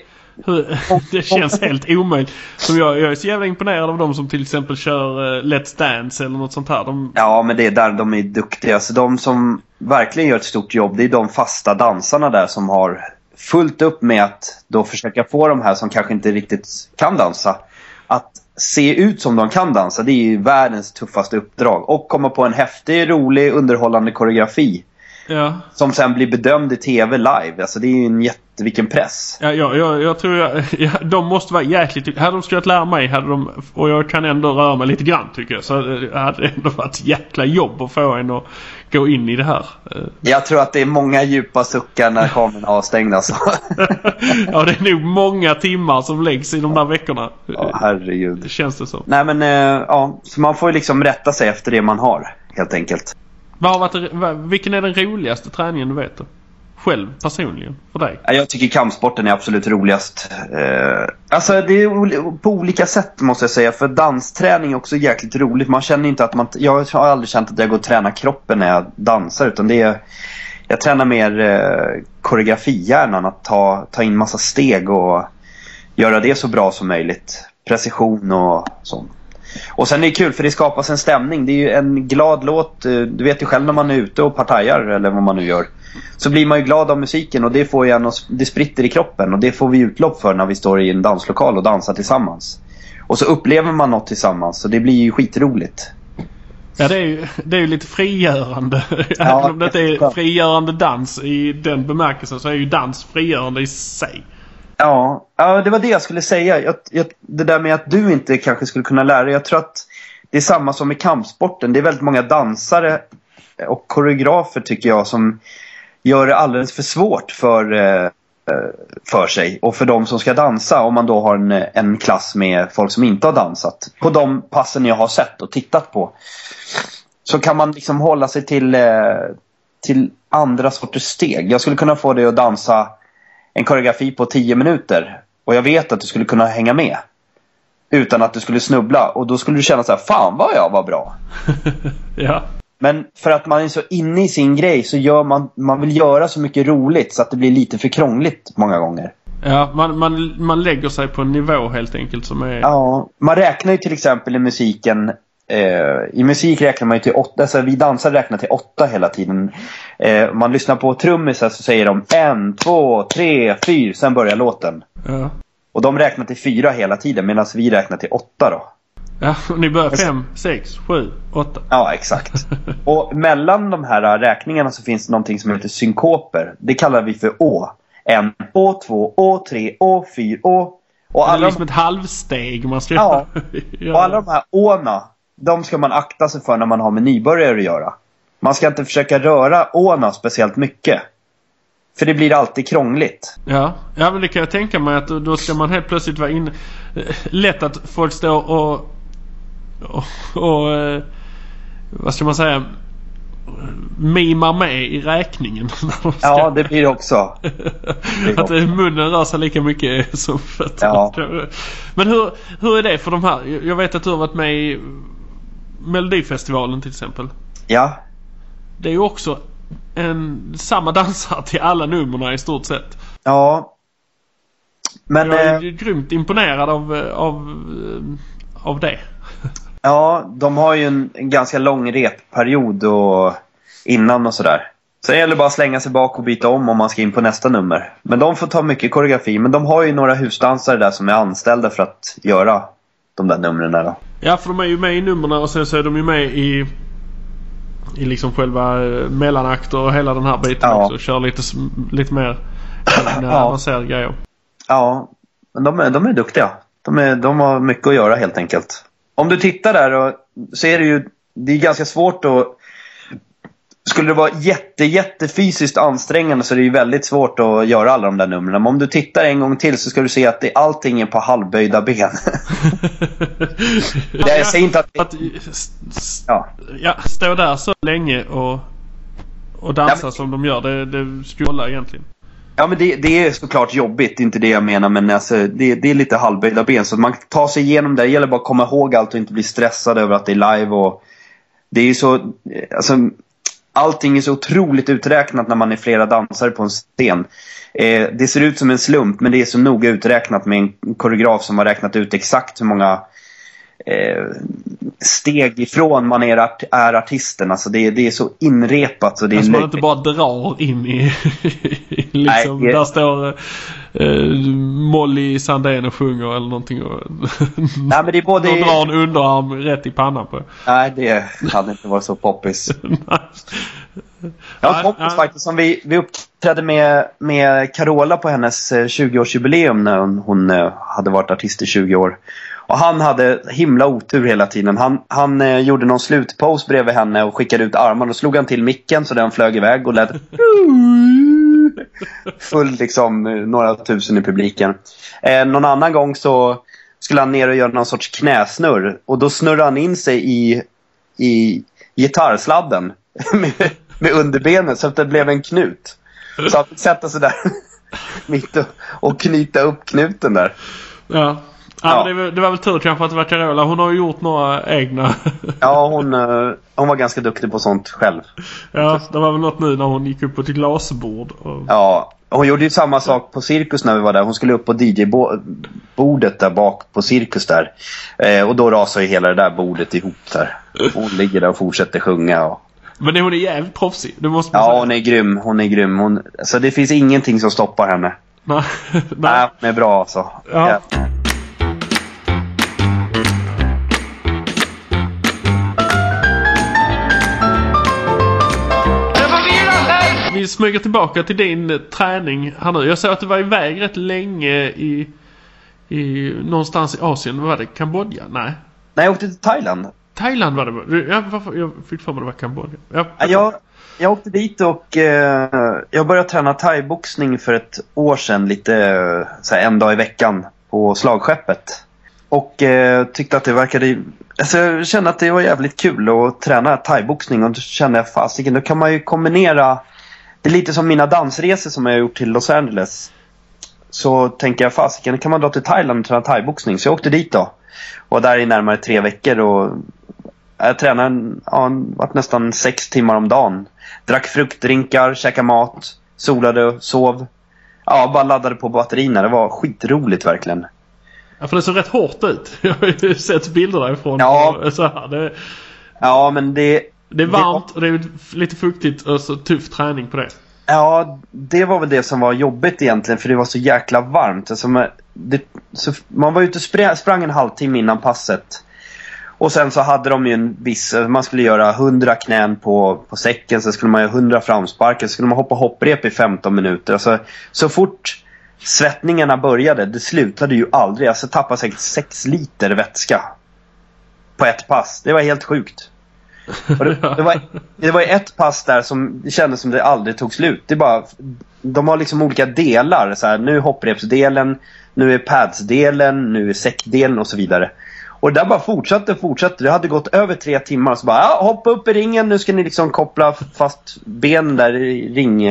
det känns helt omöjligt. Som jag, jag är så jävla imponerad av de som till exempel kör uh, Let's Dance eller något sånt här. De... Ja, men det är där de är duktiga. Så de som verkligen gör ett stort jobb, det är de fasta dansarna där som har fullt upp med att då försöka få de här som kanske inte riktigt kan dansa att se ut som de kan dansa. Det är ju världens tuffaste uppdrag. Och komma på en häftig, rolig, underhållande koreografi. Ja. Som sen blir bedömd i tv live. Alltså det är ju en jätte... Vilken press. Ja, ja, ja jag tror jag, ja, de måste vara jäkligt... Hade de skulle lära mig hade de... Och jag kan ändå röra mig lite grann tycker jag. Så det hade ändå varit jäkla jobb att få en att gå in i det här. Jag tror att det är många djupa suckar när kameran är avstängda. Så. ja, det är nog många timmar som läggs i de där veckorna. Ja, herregud. Det känns det så. Nej, men eh, ja. Så man får ju liksom rätta sig efter det man har, helt enkelt. Vad har varit, vilken är den roligaste träningen du vet? Då? själv personligen för dig? Jag tycker kampsporten är absolut roligast. Eh, alltså det är på olika sätt måste jag säga. För dansträning är också jäkligt roligt. Man känner inte att man... Jag har aldrig känt att jag går och tränar kroppen när jag dansar. Utan det är... Jag tränar mer eh, koreografihjärnan. Att ta, ta in massa steg och göra det så bra som möjligt. Precision och sånt. Och sen är det kul för det skapas en stämning. Det är ju en glad låt. Eh, du vet ju själv när man är ute och partajar eller vad man nu gör. Så blir man ju glad av musiken och det får ju en att, det spritter i kroppen. Och det får vi utlopp för när vi står i en danslokal och dansar tillsammans. Och så upplever man något tillsammans så det blir ju skitroligt. Ja det är ju, det är ju lite frigörande. Ja, Även om det inte är frigörande dans i den bemärkelsen så är ju dans frigörande i sig. Ja, ja det var det jag skulle säga. Jag, jag, det där med att du inte kanske skulle kunna lära dig. Jag tror att det är samma som i kampsporten. Det är väldigt många dansare och koreografer tycker jag som gör det alldeles för svårt för, eh, för sig och för de som ska dansa om man då har en, en klass med folk som inte har dansat. På de passen jag har sett och tittat på så kan man liksom hålla sig till, eh, till andra sorters steg. Jag skulle kunna få dig att dansa en koreografi på 10 minuter och jag vet att du skulle kunna hänga med. Utan att du skulle snubbla och då skulle du känna så här, fan vad jag var bra. ja. Men för att man är så inne i sin grej så gör man, man vill göra så mycket roligt så att det blir lite för krångligt många gånger. Ja, man, man, man lägger sig på en nivå helt enkelt som är... Ja, man räknar ju till exempel i musiken eh, I musik räknar man ju till åtta, alltså vi dansare räknar till åtta hela tiden. Eh, man lyssnar på trummisar så säger de en, två, tre, fyra, sen börjar låten. Ja. Och de räknar till fyra hela tiden medan vi räknar till åtta då. Ja, ni börjar fem, sex, sju, åtta. Ja, exakt. Och mellan de här räkningarna så finns det någonting som heter synkoper. Det kallar vi för å. En, å, två, å, tre, å, fyra, å. Och alla det är liksom ett halvsteg man ska ja. göra. Och alla de här åna, de ska man akta sig för när man har med nybörjare att göra. Man ska inte försöka röra åna speciellt mycket. För det blir alltid krångligt. Ja, ja men det kan jag tänka mig att då ska man helt plötsligt vara inne. Lätt att folk står och och, och eh, vad ska man säga mimar med i räkningen. De ja, det blir det också. att munnen rör sig lika mycket som fötterna. Ja. Men hur, hur är det för de här? Jag vet att du har varit med i Melodifestivalen till exempel. Ja. Det är ju också en, samma dansare till alla numren i stort sett. Ja. Men... Jag är eh, grymt imponerad av, av, av det. Ja, de har ju en, en ganska lång repperiod och innan och sådär. Så det gäller bara att slänga sig bak och byta om om man ska in på nästa nummer. Men de får ta mycket koreografi. Men de har ju några husdansare där som är anställda för att göra de där numren då. Ja, för de är ju med i numren och sen så är de ju med i i liksom själva eh, mellanakter och hela den här biten ja. också. Kör lite, lite mer ja. avancerade grejer. Ja, men de är, de är duktiga. De, är, de har mycket att göra helt enkelt om du tittar där och, så är det ju det är ganska svårt att skulle det vara jätte, jätte fysiskt ansträngande så är det ju väldigt svårt att göra alla de där numren. Men om du tittar en gång till så ska du se att det, allting är på halvböjda ben. jag säger inte att... att ja. ja, stå där så länge och, och dansa ja, men... som de gör. Det, det skulle egentligen. Ja men det, det, är såklart jobbigt, det är inte det jag menar. Men alltså, det, det är lite halvböjda ben. Så man tar sig igenom det. Det gäller bara att komma ihåg allt och inte bli stressad över att det är live. Och det är ju så... Alltså, allting är så otroligt uträknat när man är flera dansare på en scen. Eh, det ser ut som en slump men det är så noga uträknat med en koreograf som har räknat ut exakt hur många eh, steg ifrån man är, art är artisten. Alltså det, det är så inrepat. Så det alltså är man inte bara drar in i... liksom, Nej, det... Där står eh, Molly Sandén och sjunger eller någonting. Och Nej, men det är både... Någon drar en underarm rätt i pannan på. Nej, det hade inte varit så poppis. Jag har en kompis faktiskt som vi, vi uppträdde med, med Carola på hennes 20-årsjubileum eh, när hon, hon eh, hade varit artist i 20 år. Och han hade himla otur hela tiden. Han, han eh, gjorde någon slutpose bredvid henne och skickade ut armarna. Och slog han till micken så den flög iväg och lät full liksom några tusen i publiken. Eh, någon annan gång så skulle han ner och göra någon sorts knäsnurr. Och då snurrade han in sig i, i gitarrsladden med, med underbenet så att det blev en knut. Så han fick sätta sig där mitt och, och knyta upp knuten där. Ja. Ja, Ja. Det, var, det var väl tur kanske att det var Carola. Hon har ju gjort några egna. Ja, hon, eh, hon var ganska duktig på sånt själb. ja, det var väl något nu när hon gick upp på ett glasbord. Och... Ja, hon gjorde ju samma sak på Cirkus när vi var där. Hon skulle upp på DJ-bordet där bak på Cirkus där. Eh, och då rasade ju hela det där bordet ihop där. Hon ligger där och fortsätter sjunga. Och... Men hon är jävligt proffsig. Det måste man Ja, säga. hon är grym. Hon är grym. Hon... Alltså, det finns ingenting som stoppar henne. Nej. Hon är bra alltså. Ja. Vi smyger tillbaka till din eh, träning här nu. Jag såg att du var iväg rätt länge i, i någonstans i Asien. Vad var det? Kambodja? Nej. Nej, jag åkte till Thailand. Thailand var det. Varför? Jag fick för mig det var Kambodja. Ja, Ja, Jag, jag åkte dit och eh, jag började träna thaiboxning för ett år sedan. Lite eh, så här, en dag i veckan på slagskeppet. Och eh, tyckte att det verkade... Alltså jag kände att det var jävligt kul att träna thaiboxning. Och då kände jag fasiken, då kan man ju kombinera... Det är lite som mina dansresor som jag har gjort till Los Angeles. Så tänker jag fasiken, kan man dra till Thailand och träna thaiboxning? Så jag åkte dit då. Och där i närmare tre veckor och jag tränade ja, nästan sex timmar om dagen. Drack fruktdrinkar, käkade mat, solade, sov. Ja, bara laddade på batterierna. Det var skitroligt verkligen. Ja, för det såg rätt hårt ut. Jag har ju sett bilder därifrån. Ja. Så här, det, Ja, men det... det är varmt och det är lite fuktigt och så tuff träning på det. Ja, det var väl det som var jobbigt egentligen för det var så jäkla varmt. Alltså, man, det, så, man var ute och sprang, en halvtimme innan passet. Och sen så hade de ju en viss, man skulle göra 100 knän på, på säcken, sen skulle man göra 100 framsparkar, sen skulle man hoppa hopprep i 15 minuter. Alltså, så fort svettningarna började, det slutade ju aldrig. Alltså tappade säkert 6 liter vätska. På ett pass. Det var helt sjukt. Och det, det, var, det var ett pass där som det kändes som det aldrig tog slut. Det bara, de har liksom olika delar. Så här, nu är hopprepsdelen, nu är padsdelen, nu är säckdelen och så vidare. Och det där bara fortsatte och fortsatte. Det hade gått över tre timmar. Så bara, ja, hoppa upp i ringen. Nu ska ni liksom koppla fast ben där i ring,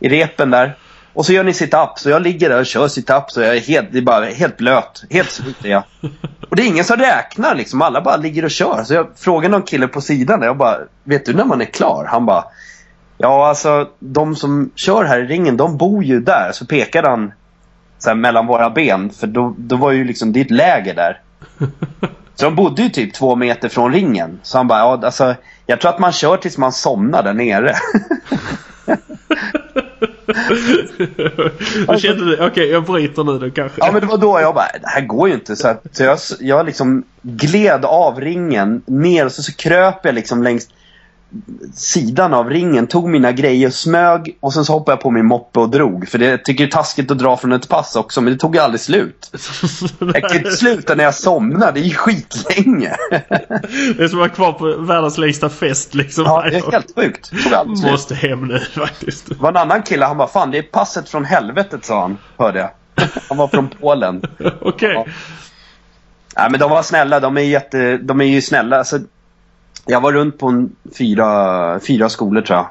i repen där. Och så gör ni sit-up. Så jag ligger där och kör sit-up. Så jag är helt, det är bara helt blöt. Helt slut är jag. Och det är ingen som räknar liksom. Alla bara ligger och kör. Så jag frågade någon kille på sidan. Jag bara, vet du när man är klar? Han bara, ja alltså de som kör här i ringen, de bor ju där. Så pekade han så här, mellan våra ben. För då, då var ju liksom, ett läger där. Så de bodde ju typ två meter från ringen. Så han bara, ja alltså jag tror att man kör tills man somnar där nere. Då kände du, okej jag bryter nu då kanske. Ja men det var då jag bara, det här går ju inte. Så, att, så jag, jag liksom gled av ringen ner och så, så kröp jag liksom längs sidan av ringen, tog mina grejer, smög och sen så hoppade jag på min moppe och drog. För det jag tycker det är taskigt att dra från ett pass också, men det tog ju aldrig slut. Jag kan inte sluta när jag somnar, det är ju skitlänge. Det är som att vara kvar på världens längsta fest liksom. Ja, det är helt sjukt. Det tog aldrig slut. Måste hem nu faktiskt. Det var en annan kille, han bara fan det är passet från helvetet sa han, hörde jag. Han var från Polen. Okej. Ja. Nej men de var snälla, de är, jätte, de är ju snälla. Alltså, jag var runt på en fyra, fyra skolor tror jag.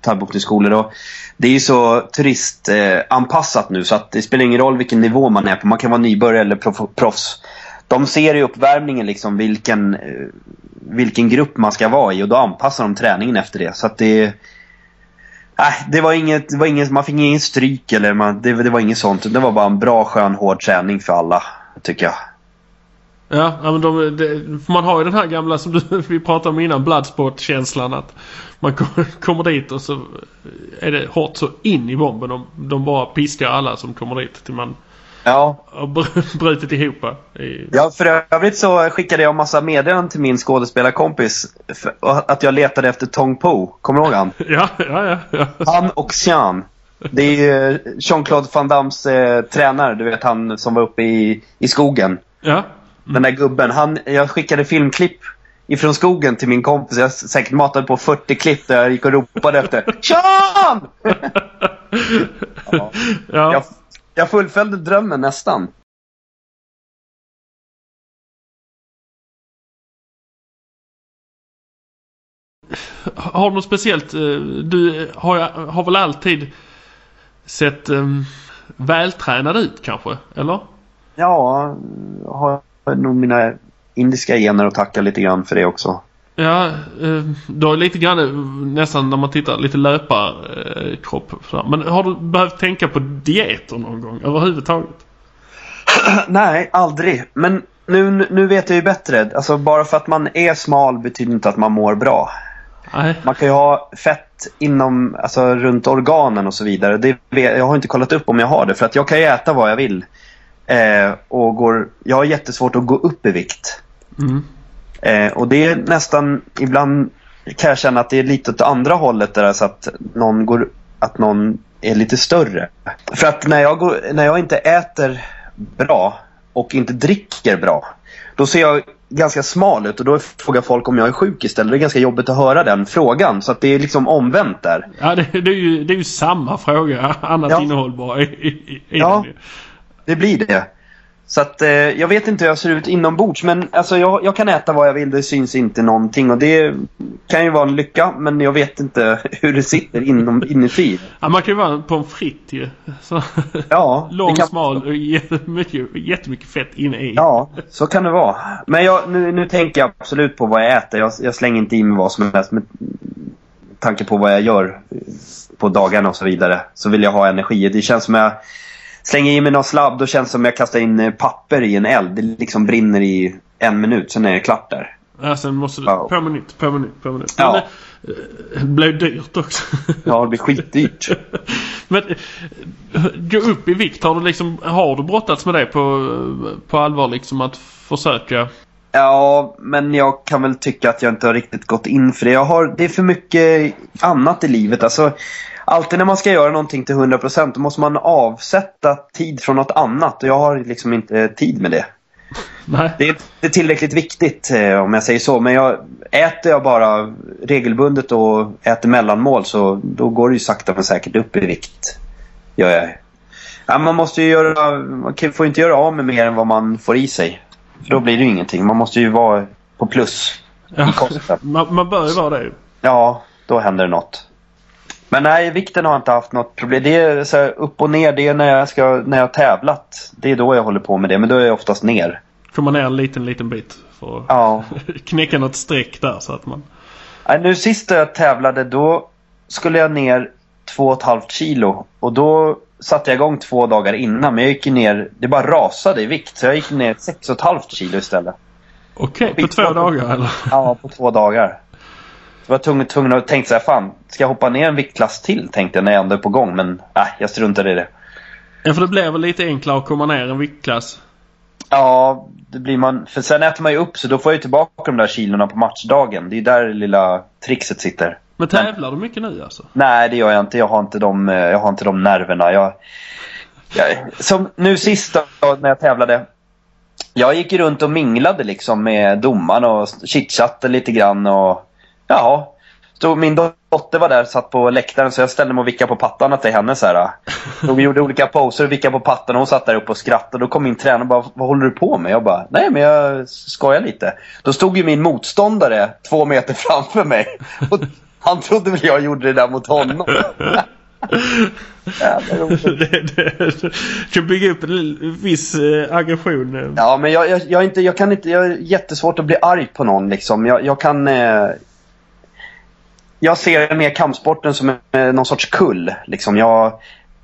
Thaiboxningsskolor och det är ju så turistanpassat eh, anpassat nu så att det spelar ingen roll vilken nivå man är på. Man kan vara nybörjare eller prof- proffs. De ser i uppvärmningen liksom vilken, eh, vilken grupp man ska vara i och då anpassar de träningen efter det. Så att det Nej, det var inget, det var inget, man fick ingen stryk eller man, det, det var inget sånt. Det var bara en bra, skön, hård träning för alla, tycker jag. Ja, men de, det, man har ju den här gamla som du, vi pratade om innan, Bloodsport-känslan att man kommer, dit och så är det hårt så in i bomben. De, de bara piskar alla som kommer dit till man Ja, har br- brutit ihop. Ja, för övrigt så skickade jag massa meddelanden till min skådespelarkompis för, att jag letade efter Tong Po. Kommer du ihåg han? ja, ja, ja. ja. Han och Xian. Det är ju Jean-Claude Van Dammes eh, tränare, du vet han som var uppe i, i skogen. ja. Den där gubben. Han, jag skickade filmklipp ifrån skogen till min kompis. Jag säkert matade på 40 klipp där jag gick och ropade efter Sean! ja. ja. jag, jag fullföljde drömmen nästan. har du något speciellt? eh, Du har, har väl alltid sett um, vältränad ut kanske? Eller? Ja, jag har nog mina indiska gener att tacka lite grann för det också. Ja, eh, du har lite grann eh, nästan när man tittar lite löparkropp. Men har du behövt tänka på dieter någon gång överhuvudtaget? Nej, aldrig. Men nu, nu vet jag ju bättre. Alltså bara för att man är smal betyder inte att man mår bra. Nej. Man kan ju ha fett inom, alltså runt organen och så vidare. Det, jag har inte kollat upp om jag har det. För att jag kan ju äta vad jag vill. Eh, och går, jag har jättesvårt att gå upp i vikt. Mm. Eh, och det är nästan, ibland kan jag känna att det är lite åt andra hållet där så att någon, går, att någon är lite större. För att när jag, går, när jag inte äter bra och inte dricker bra, då ser jag ganska smal ut och då frågar folk om jag är sjuk istället. Det är ganska jobbigt att höra den frågan. Så att det är liksom omvänt där. Ja, det, det, är ju, det är ju samma fråga. Annat Ja. innehåll bara i, i, i Ja. Det blir det. Så att eh, jag vet inte hur jag ser ut inombords men alltså jag, jag kan äta vad jag vill. Det syns inte någonting och det kan ju vara en lycka men jag vet inte hur det sitter inom, inuti. Ja, man kan ju vara en pommes frites ju. Så, Ja, lång, kan, smal och jättemycket, jättemycket fett inne i. Ja, så kan det vara. Men jag, nu, nu tänker jag absolut på vad jag äter. Jag, jag slänger inte i mig vad som helst med tanke på vad jag gör på dagarna och så vidare. Så vill jag ha energi. Det känns som jag slänger i mig någon sladd då känns det som jag kastar in eh, papper i en eld. Det liksom brinner i en minut, sen är det klart där. Ja, sen måste du... Ja. På minut, på minut, på minut. Ja. Men det, eh, det blev dyrt också. Ja, det blir skitdyrt. Men eh, gå upp i vikt. Har du liksom... Har du brottats med det på, på allvar liksom att försöka? Ja, men jag kan väl tycka att jag inte har riktigt gått in för det. Jag har, det är för mycket annat i livet. Alltså, alltid när man ska göra någonting till 100% då måste man avsätta tid från något annat. Och jag har liksom inte tid med det. Nej. Det är inte tillräckligt viktigt eh, om jag säger så. Men jag, äter jag bara regelbundet och äter mellanmål så då går det ju sakta men säkert upp i vikt. Gör jag. Ja, man måste ju göra, man får inte göra av med mer än vad man får i sig. För då blir det ju ingenting. Man måste ju vara på plus Ja. Man, man bör ju vara det. Ja, då händer det något. Men nej, vikten har jag inte haft något problem. Det är så här, upp och ner. Det är när jag, ska, när jag har tävlat. Det är då jag håller på med det. Men då är jag oftast ner. Komma ner en liten, liten bit. För att Ja. knäcka något streck där så att man... Nej, nu sist jag tävlade då skulle jag ner två och ett halvt kilo. Och då satte jag igång två dagar innan. Men jag gick ner, det bara rasade i vikt. Så jag gick ner sex och ett halvt kilo istället. Okej, på två dagar eller? Ja, på två dagar. Var tvungen, tvungen att tänka så här, fan, ska jag hoppa ner en viktklass till? Tänkte jag när jag ändå är på gång. Men nej, jag struntade i det. Ja, för det blir väl lite enklare att komma ner en viktklass. Ja, det blir man. För sen äter man ju upp så då får jag ju tillbaka de där kilorna på matchdagen. Det är ju där det lilla trixet sitter. Men tävlar du mycket nu alltså? Nej, det gör jag inte. Jag har inte de, jag har inte de nerverna. Jag, jag, som nu sist då, när jag tävlade. Jag gick ju runt och minglade liksom med domaren och chitchattade lite grann. Och, jaha. Så min dotter var där satt på läktaren så jag ställde mig och vickade på pattarna till henne. Så här. Vi gjorde olika poser och vickade på pattarna och hon satt där uppe och skrattade. Då kom min tränare och bara Vad håller du på med? Jag bara Nej men jag skojar lite. Då stod ju min motståndare två meter framför mig. Och han trodde väl jag gjorde det där mot honom. Det kan bygga upp en viss eh, aggression. eh. Ja, men jag, jag, jag, inte, jag kan inte, jag är jättesvårt att bli arg på någon liksom. Jag, jag kan... Jag ser mer kampsporten som eh, någon sorts kull. Liksom. Jag,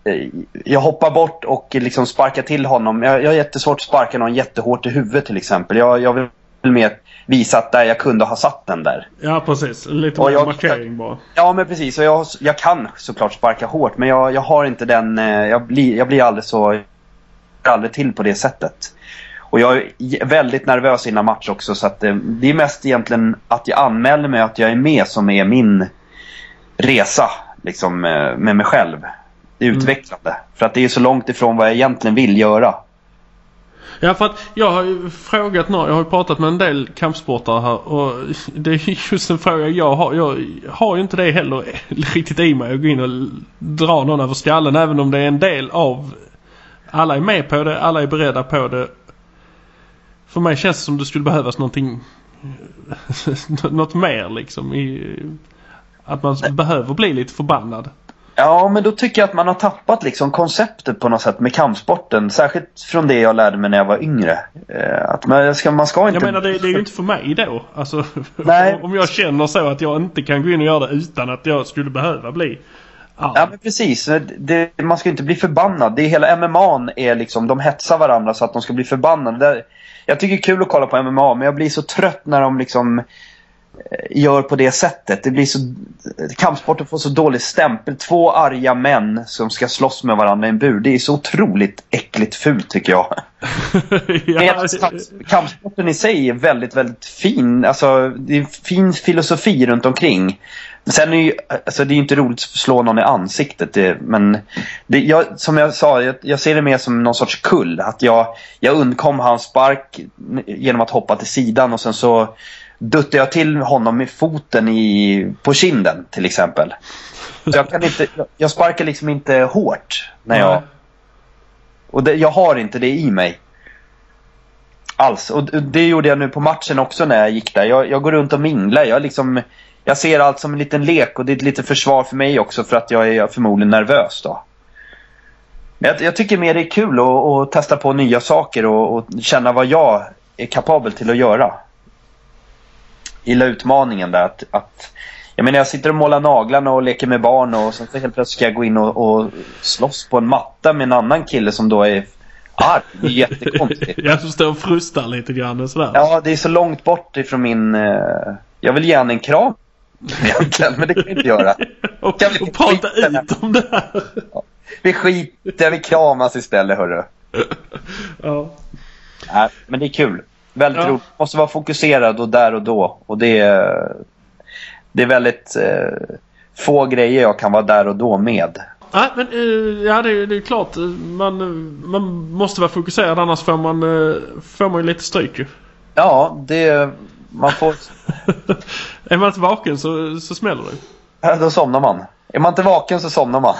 eh, jag hoppar bort och liksom sparkar till honom. Jag, jag har jättesvårt att sparka någon jättehårt i huvudet till exempel. Jag, jag vill mer visa att där jag kunde ha satt den där. Ja, precis. Lite Och jag- markering bara. Ja, men precis. Och jag, jag kan såklart sparka hårt, men jag, jag har inte den... eh, Jag blir, jag blir aldrig så... Jag aldrig till på det sättet. Och jag är väldigt nervös innan match också, så att eh, det är mest egentligen att jag anmäler mig att jag är med som är min resa liksom, eh, med mig själv. Det är utvecklande. För att det är så långt ifrån vad jag egentligen vill göra. Ja, för att jag har ju frågat några, jag har ju pratat med en del kampsportare här och det är just en fråga jag har. Jag har ju inte det heller riktigt i mig att gå in och dra någon över skallen även om det är en del av alla är med på det, alla är beredda på det. För mig känns det som det skulle behövas någonting något mer liksom i Att man behöver bli lite förbannad. Ja, men då tycker jag att man har tappat liksom konceptet på något sätt med kampsporten. Särskilt från det jag lärde mig när jag var yngre. Eh, att man ska, man ska inte... Jag menar det, det är ju inte för mig då. Alltså, Nej. om jag känner så att jag inte kan gå in och göra det utan att jag skulle behöva bli arg. Ja men precis. Det, man ska inte bli förbannad. Det är hela MMA är liksom, de hetsar varandra så att de ska bli förbannade. Det, jag tycker det är kul att kolla på MMA men jag blir så trött när de liksom eh, gör på det sättet. Det blir så, kampsporten får så dålig stämpel. Två arga män som ska slåss med varandra i en bur. Det är så otroligt äckligt fult tycker jag. ja, Kamp- Kampsporten i sig är väldigt, väldigt fin. Alltså, det är fin filosofi runt omkring. Sen är ju, alltså det är inte roligt att slå någon i ansiktet. Det, men det, jag, som jag sa, jag, jag ser det mer som någon sorts kull. Att jag, jag undkom hans spark genom att hoppa till sidan och sen så duttade jag till honom med foten i, på kinden till exempel. Så jag, kan inte, jag, jag sparkar liksom inte hårt när jag... Och det, jag har inte det i mig. Alls. Och det gjorde jag nu på matchen också när jag gick där. Jag, jag går runt och minglar. Jag, liksom, jag ser allt som en liten lek och det är ett litet försvar för mig också för att jag är förmodligen nervös då. Men jag, jag tycker mer det är kul att, att testa på nya saker och, och känna vad jag är kapabel till att göra. Gillar utmaningen där att, att jag menar jag sitter och målar naglarna och leker med barn och sen så helt plötsligt ska jag gå in och, och slåss på en matta med en annan kille som då är arg. Det är jättekonstigt. Jag som står och frustar lite grann och sådär. Ja, det är så långt bort ifrån min... Eh... Jag vill ge han en kram egentligen, men det kan jag inte göra. och, Kan vi och prata ut om det här. Vi skiter, vi kramas istället hörru. Ja. Nej, men det är kul. Väldigt Ja. roligt. Måste vara fokuserad och där och då. Och det är, det är väldigt eh, få grejer jag kan vara där och då med. Nej, men eh, ja, det, är- det är klart. Man, man måste vara fokuserad annars får man, eh, får man ju lite stryk ju. Ja, det... Man får... är man inte vaken så, så smäller det. Ja, Då somnar man. Är man inte vaken så somnar man.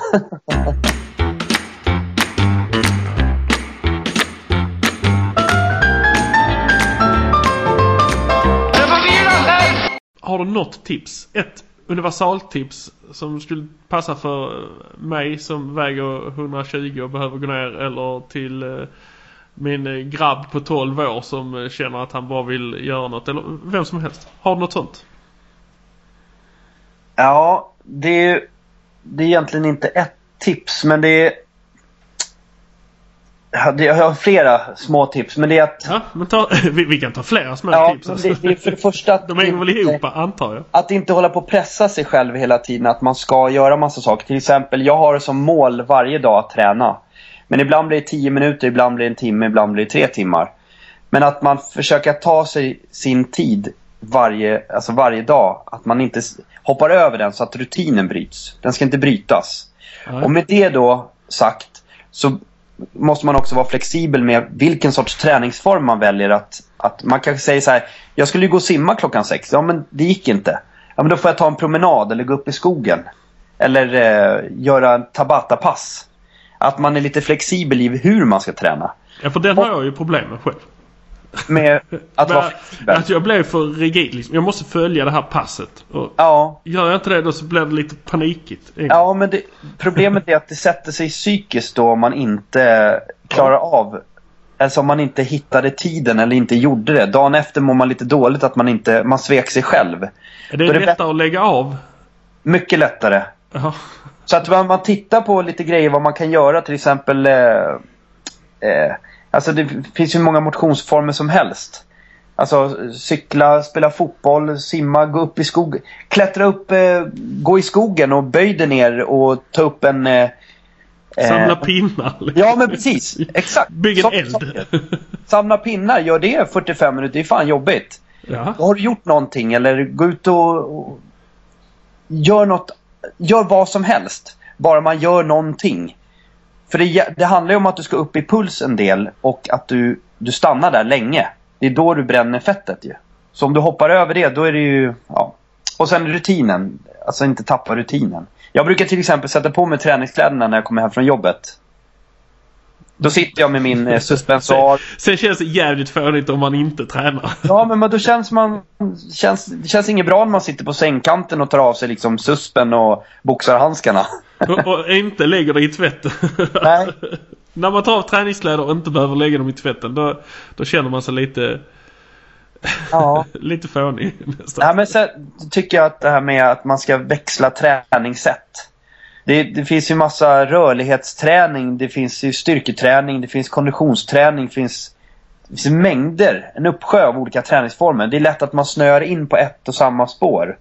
Har du något tips? Ett universaltips som skulle passa för mig som väger 120 och behöver gå ner eller till eh, min eh, grabb på 12 år som eh, känner att han bara vill göra något eller vem som helst. Har du något sånt? Ja, det är, det är egentligen inte ett tips, men det är... Jag har flera små tips, men det är att... Ja, men ta, vi, vi kan ta flera små Ja, tips. men det, det är för det första att... De hänger väl ihop antar jag? Att inte hålla på och pressa sig själv hela tiden att man ska göra massa saker. Till exempel, jag har som mål varje dag att träna. Men ibland blir det 10 minuter, ibland blir det en timme, ibland blir det tre timmar. Men att man försöker ta sig sin tid varje, alltså varje dag. Att man inte hoppar över den så att rutinen bryts. Den ska inte brytas. Nej. Och med det då sagt så måste man också vara flexibel med vilken sorts träningsform man väljer. Att, att man kanske säger så här, jag skulle ju gå och simma klockan sex. Ja men det gick inte. Ja men då får jag ta en promenad eller gå upp i skogen. Eller eh, göra en Tabata-pass. Att man är lite flexibel i hur man ska träna. Ja, för den har jag ju problem med själv. Med att vara flexibel. att jag blev för rigid liksom. Jag måste följa det här passet. Och Ja, gör jag inte det då så blir det lite panikigt. Ja, men det, problemet är att det sätter sig psykiskt då om man inte klarar av Alltså om man inte hittade tiden eller inte gjorde det. Dagen efter mår man lite dåligt att man inte, man svek sig själv. Är det är det lättare att lägga av? Mycket lättare. Ja. Så att man, man tittar på lite grejer vad man kan göra till exempel eh, eh, Alltså det finns ju många motionsformer som helst. Alltså cykla, spela fotboll, simma, gå upp i skogen. Klättra upp, eh, gå i skogen och böj dig ner och ta upp en... Eh, Samla eh, pinnar. Ja men precis, exakt. Bygg en eld. Samla pinnar, gör det 45 minuter, det är fan jobbigt. ja. Då har du gjort någonting eller gå ut och, och gör något. Gör vad som helst. Bara man gör någonting. För det, det handlar ju om att du ska upp i puls en del och att du, du stannar där länge. Det är då du bränner fettet ju. Så om du hoppar över det, då är det ju... Ja. Och sen rutinen. Alltså inte tappa rutinen. Jag brukar till exempel sätta på mig träningskläderna när jag kommer hem från jobbet. Då sitter jag med min eh, suspensor. Sen känns det jävligt fånigt om man inte tränar. Ja, men då känns man... Känns, det känns inget bra när man sitter på sängkanten och tar av sig liksom suspen och boxarhandskarna. Och, och inte lägger det i tvätten. Nej. När man tar av träningskläder och inte behöver lägga dem i tvätten då, då känner man sig lite... Ja. lite fånig nästan. Nej, men sen tycker jag att det här med att man ska växla träningssätt. Det, det finns ju massa rörlighetsträning, det finns ju styrketräning, det finns konditionsträning, det finns, det finns mängder, en uppsjö av olika träningsformer. Det är lätt att man snöar in på ett och samma spår.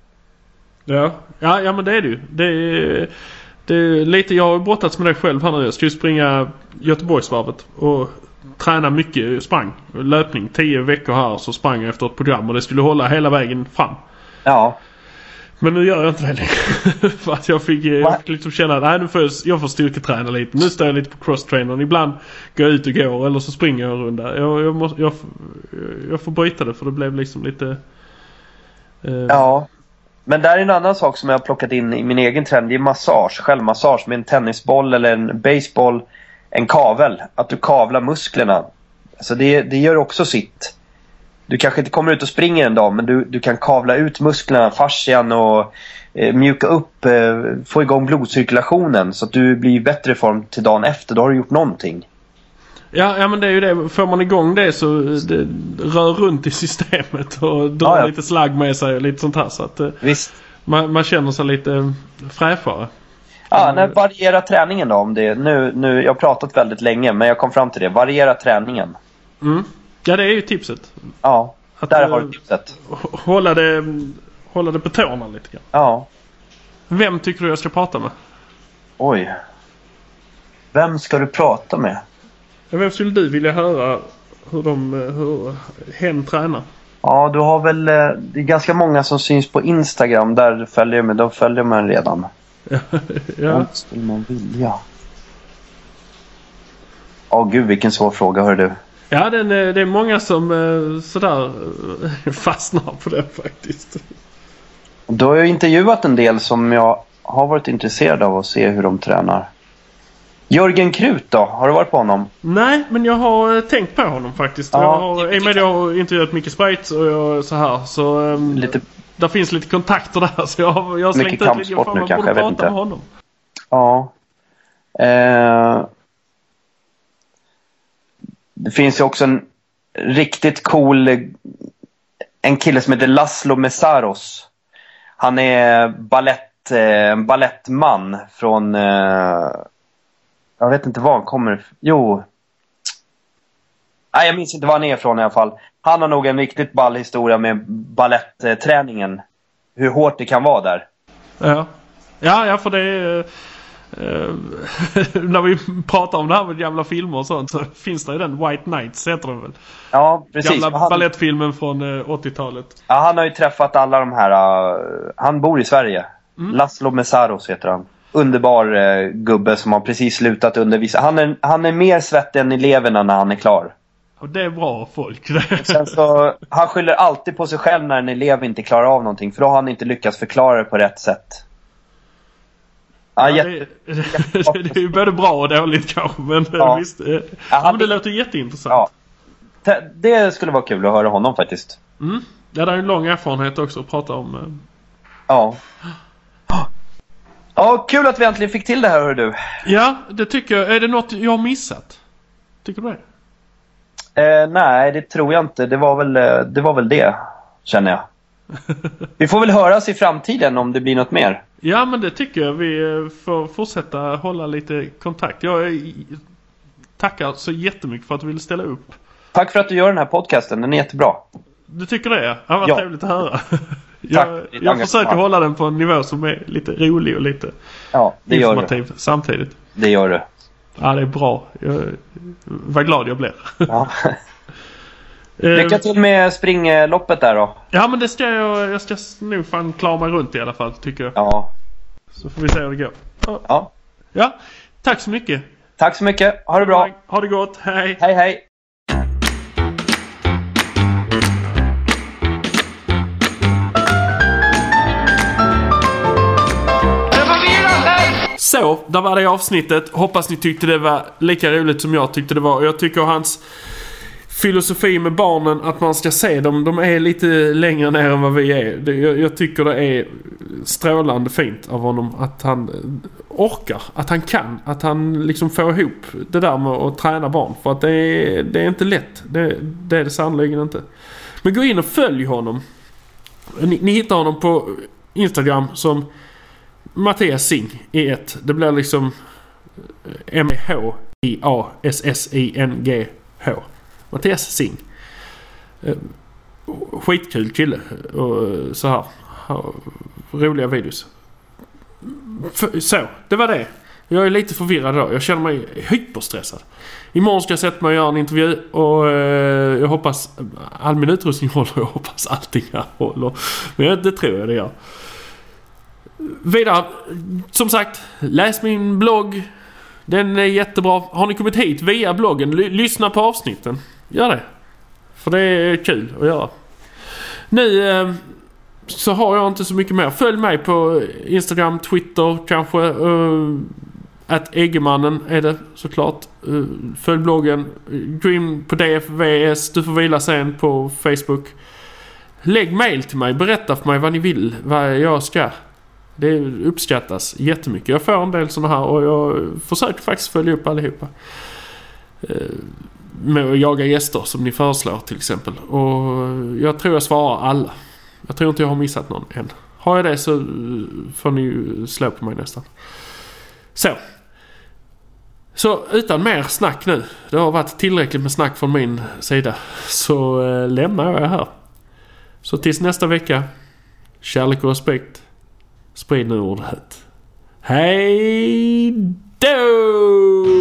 Ja, ja, ja men det är det ju. Det är, det lite, jag har brottats med det själv här nu. Jag ska ju springa Göteborgsvarvet och träna mycket sprang. Löpning. Tio veckor här så sprang jag efter ett program och det skulle hålla hela vägen fram. Ja, Men nu gör jag inte det längre. För att jag fick, jag fick liksom känna att nej, nu får jag, jag får styrketräna lite. Nu står jag lite på crosstrainern. Ibland går jag ut och går eller så springer jag en runda. Jag, jag, måste, jag, jag får bryta det för det blev liksom lite... eh, ja. Men där är en annan sak som jag har plockat in i min egen trend. Det är massage, självmassage med en tennisboll eller en baseball. En kavel. Att du kavlar musklerna. Alltså det, det gör också sitt. Du kanske inte kommer ut och springer en dag men du, du kan kavla ut musklerna, fascian och eh, mjuka upp, eh, få igång blodcirkulationen så att du blir i bättre form till dagen efter. Då har du gjort någonting. Ja, ja men det är ju det. Får man igång det så det rör runt i systemet och drar Ja, ja. lite slagg med sig och lite sånt här. Så att eh, Visst. man, man känner sig lite fräschare. Ja, när variera träningen då om det. Nu, nu, jag har pratat väldigt länge men jag kom fram till det. Variera träningen. Mm. Ja, det är ju tipset. Ja, Att, där eh, har du tipset. h- Hålla det, hålla det på tårna lite grann. Ja. Vem tycker du jag ska prata med? Oj. Vem ska du prata med? Ja, Vem skulle du vilja höra hur de, eh, hur hen tränar? Ja, du har väl... eh, Det är ganska många som syns på Instagram. Där följer jag med. De följer man redan. ja. Vem skulle man vilja? Åh gud vilken svår fråga hör du. Ja, den, är- det är många som eh, sådär eh, fastnar på den faktiskt. Då har jag intervjuat en del som jag har varit intresserad av att se hur de tränar. Jörgen Krut då? Har du varit på honom? Nej, men jag har eh, tänkt på honom faktiskt. Ja. Jag har, I och med att jag har intervjuat Micke Spreitz och jag, så här så... Um, Lite... Där finns lite kontakter där så jag, har- jag har slängt Mycket ut lite. kampsport Fan, nu kanske, jag vet inte. med honom. Ja. Eh... Det finns ju också en riktigt cool... En kille som heter Laszlo Mesaros. Han är ballett, eh, ballettman från... Eh... Jag vet inte var han kommer Jo. Nej, jag minns inte var han är ifrån i alla fall. Han har nog en riktigt ball historia med ballettträningen. Hur hårt det kan vara där. Ja. Ja, ja för det är... eh, när vi pratar om det här med gamla filmer och sånt så finns det ju den White Knights heter den väl? Ja, precis. Gamla Han- ballettfilmen från eh, 80-talet. Ja, han har ju träffat alla de här. uh, han bor i Sverige. Laszlo Mesaros heter han. Underbar uh, gubbe som har precis slutat undervisa. Han är, han är mer svettig än eleverna när han är klar. Och det är bra folk. Sen så, han skyller alltid på sig själv när en elev inte klarar av någonting. För då har han inte lyckats förklara det på rätt sätt. Ja, Ja, jätte, det, det är ju både bra och dåligt kanske men Ja. visst. eh, Ja, han- men det låter jätteintressant. ja. Det skulle vara kul att höra honom faktiskt. Mm. Ja, det är en lång erfarenhet också att prata om. eh. Ja. Ja, kul att vi äntligen fick till det här hör du. Ja, det tycker jag. Är det något jag har missat? Tycker du det? Eh, nej, det tror jag inte. Det var väl, eh, det var väl det, känner jag. Vi får väl höras i framtiden om det blir något mer. Ja, men det tycker jag. Vi eh, får fortsätta hålla lite kontakt. Jag eh, tackar så jättemycket för att du ville ställa upp. Tack för att du gör den här podcasten. Den är jättebra. Du tycker det? Ja, vad Ja. trevligt att höra. Jag, jag försöker hålla den på en nivå som är lite rolig och lite Ja, det gör du. informativ samtidigt. Det gör du. Ja, det är bra. Jag, vad glad jag blir. Ja. Eh, Lycka till med springloppet där då. Ja, men det ska jag. Jag ska nog fan klara mig runt i alla fall, tycker jag. Ja. Så får vi se hur det går. Ja. Ja, tack så mycket. Tack så mycket. Ha det bra. Ha det gott. Hej. Hej, hej. Så där var det avsnittet. Hoppas ni tyckte det var lika roligt som jag tyckte det var. Jag tycker hans filosofi med barnen att man ska se dem. De är lite längre ner än vad vi är. Jag, jag, tycker det är strålande fint av honom att han orkar. Att han kan. Att han liksom får ihop det där med att träna barn. För att det är, det är inte lätt. Det, det är det sannerligen inte. Men gå in och följ honom. Ni, ni hittar honom på Instagram som Mattias Sing i ett. Det blir liksom eh, M-H-I-A-S-S-I-N-G-H. Mattias Sing. Eh, skitkul kille och eh, så här. Roliga videos. Så, det var det. Jag är lite förvirrad då. Jag känner mig hyperstressad. Imorgon ska jag sätta mig och göra en intervju och jag hoppas all min utrustning håller. Jag hoppas allting här håller. Men det tror jag det gör. Vidare, som sagt, läs min blogg. Den är jättebra. Har ni kommit hit via bloggen, lyssna på avsnitten. Gör det. För det är kul att göra. Nu eh, så har jag inte så mycket mer. Följ mig på Instagram, Twitter kanske. Uh, att Eggemannen är det såklart. Uh, följ bloggen. Gå in på DFVS. Du får vila sen på Facebook. Lägg mail till mig. Berätta för mig vad ni vill. Vad jag ska. Det uppskattas jättemycket. Jag får en del sådana här och jag försöker faktiskt följa upp allihopa. Eh, med att jaga gäster som ni föreslår till exempel. Och jag tror jag svarar alla. Jag tror inte jag har missat någon än. Har jag det så eh, får ni ju slå på mig nästan. Så. Så utan mer snack nu. Det har varit tillräckligt med snack från min sida. Så eh, lämnar jag här. Så tills nästa vecka. Kärlek och respekt. Sprid nu ordet. Hej då!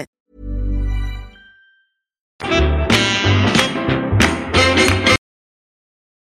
thank you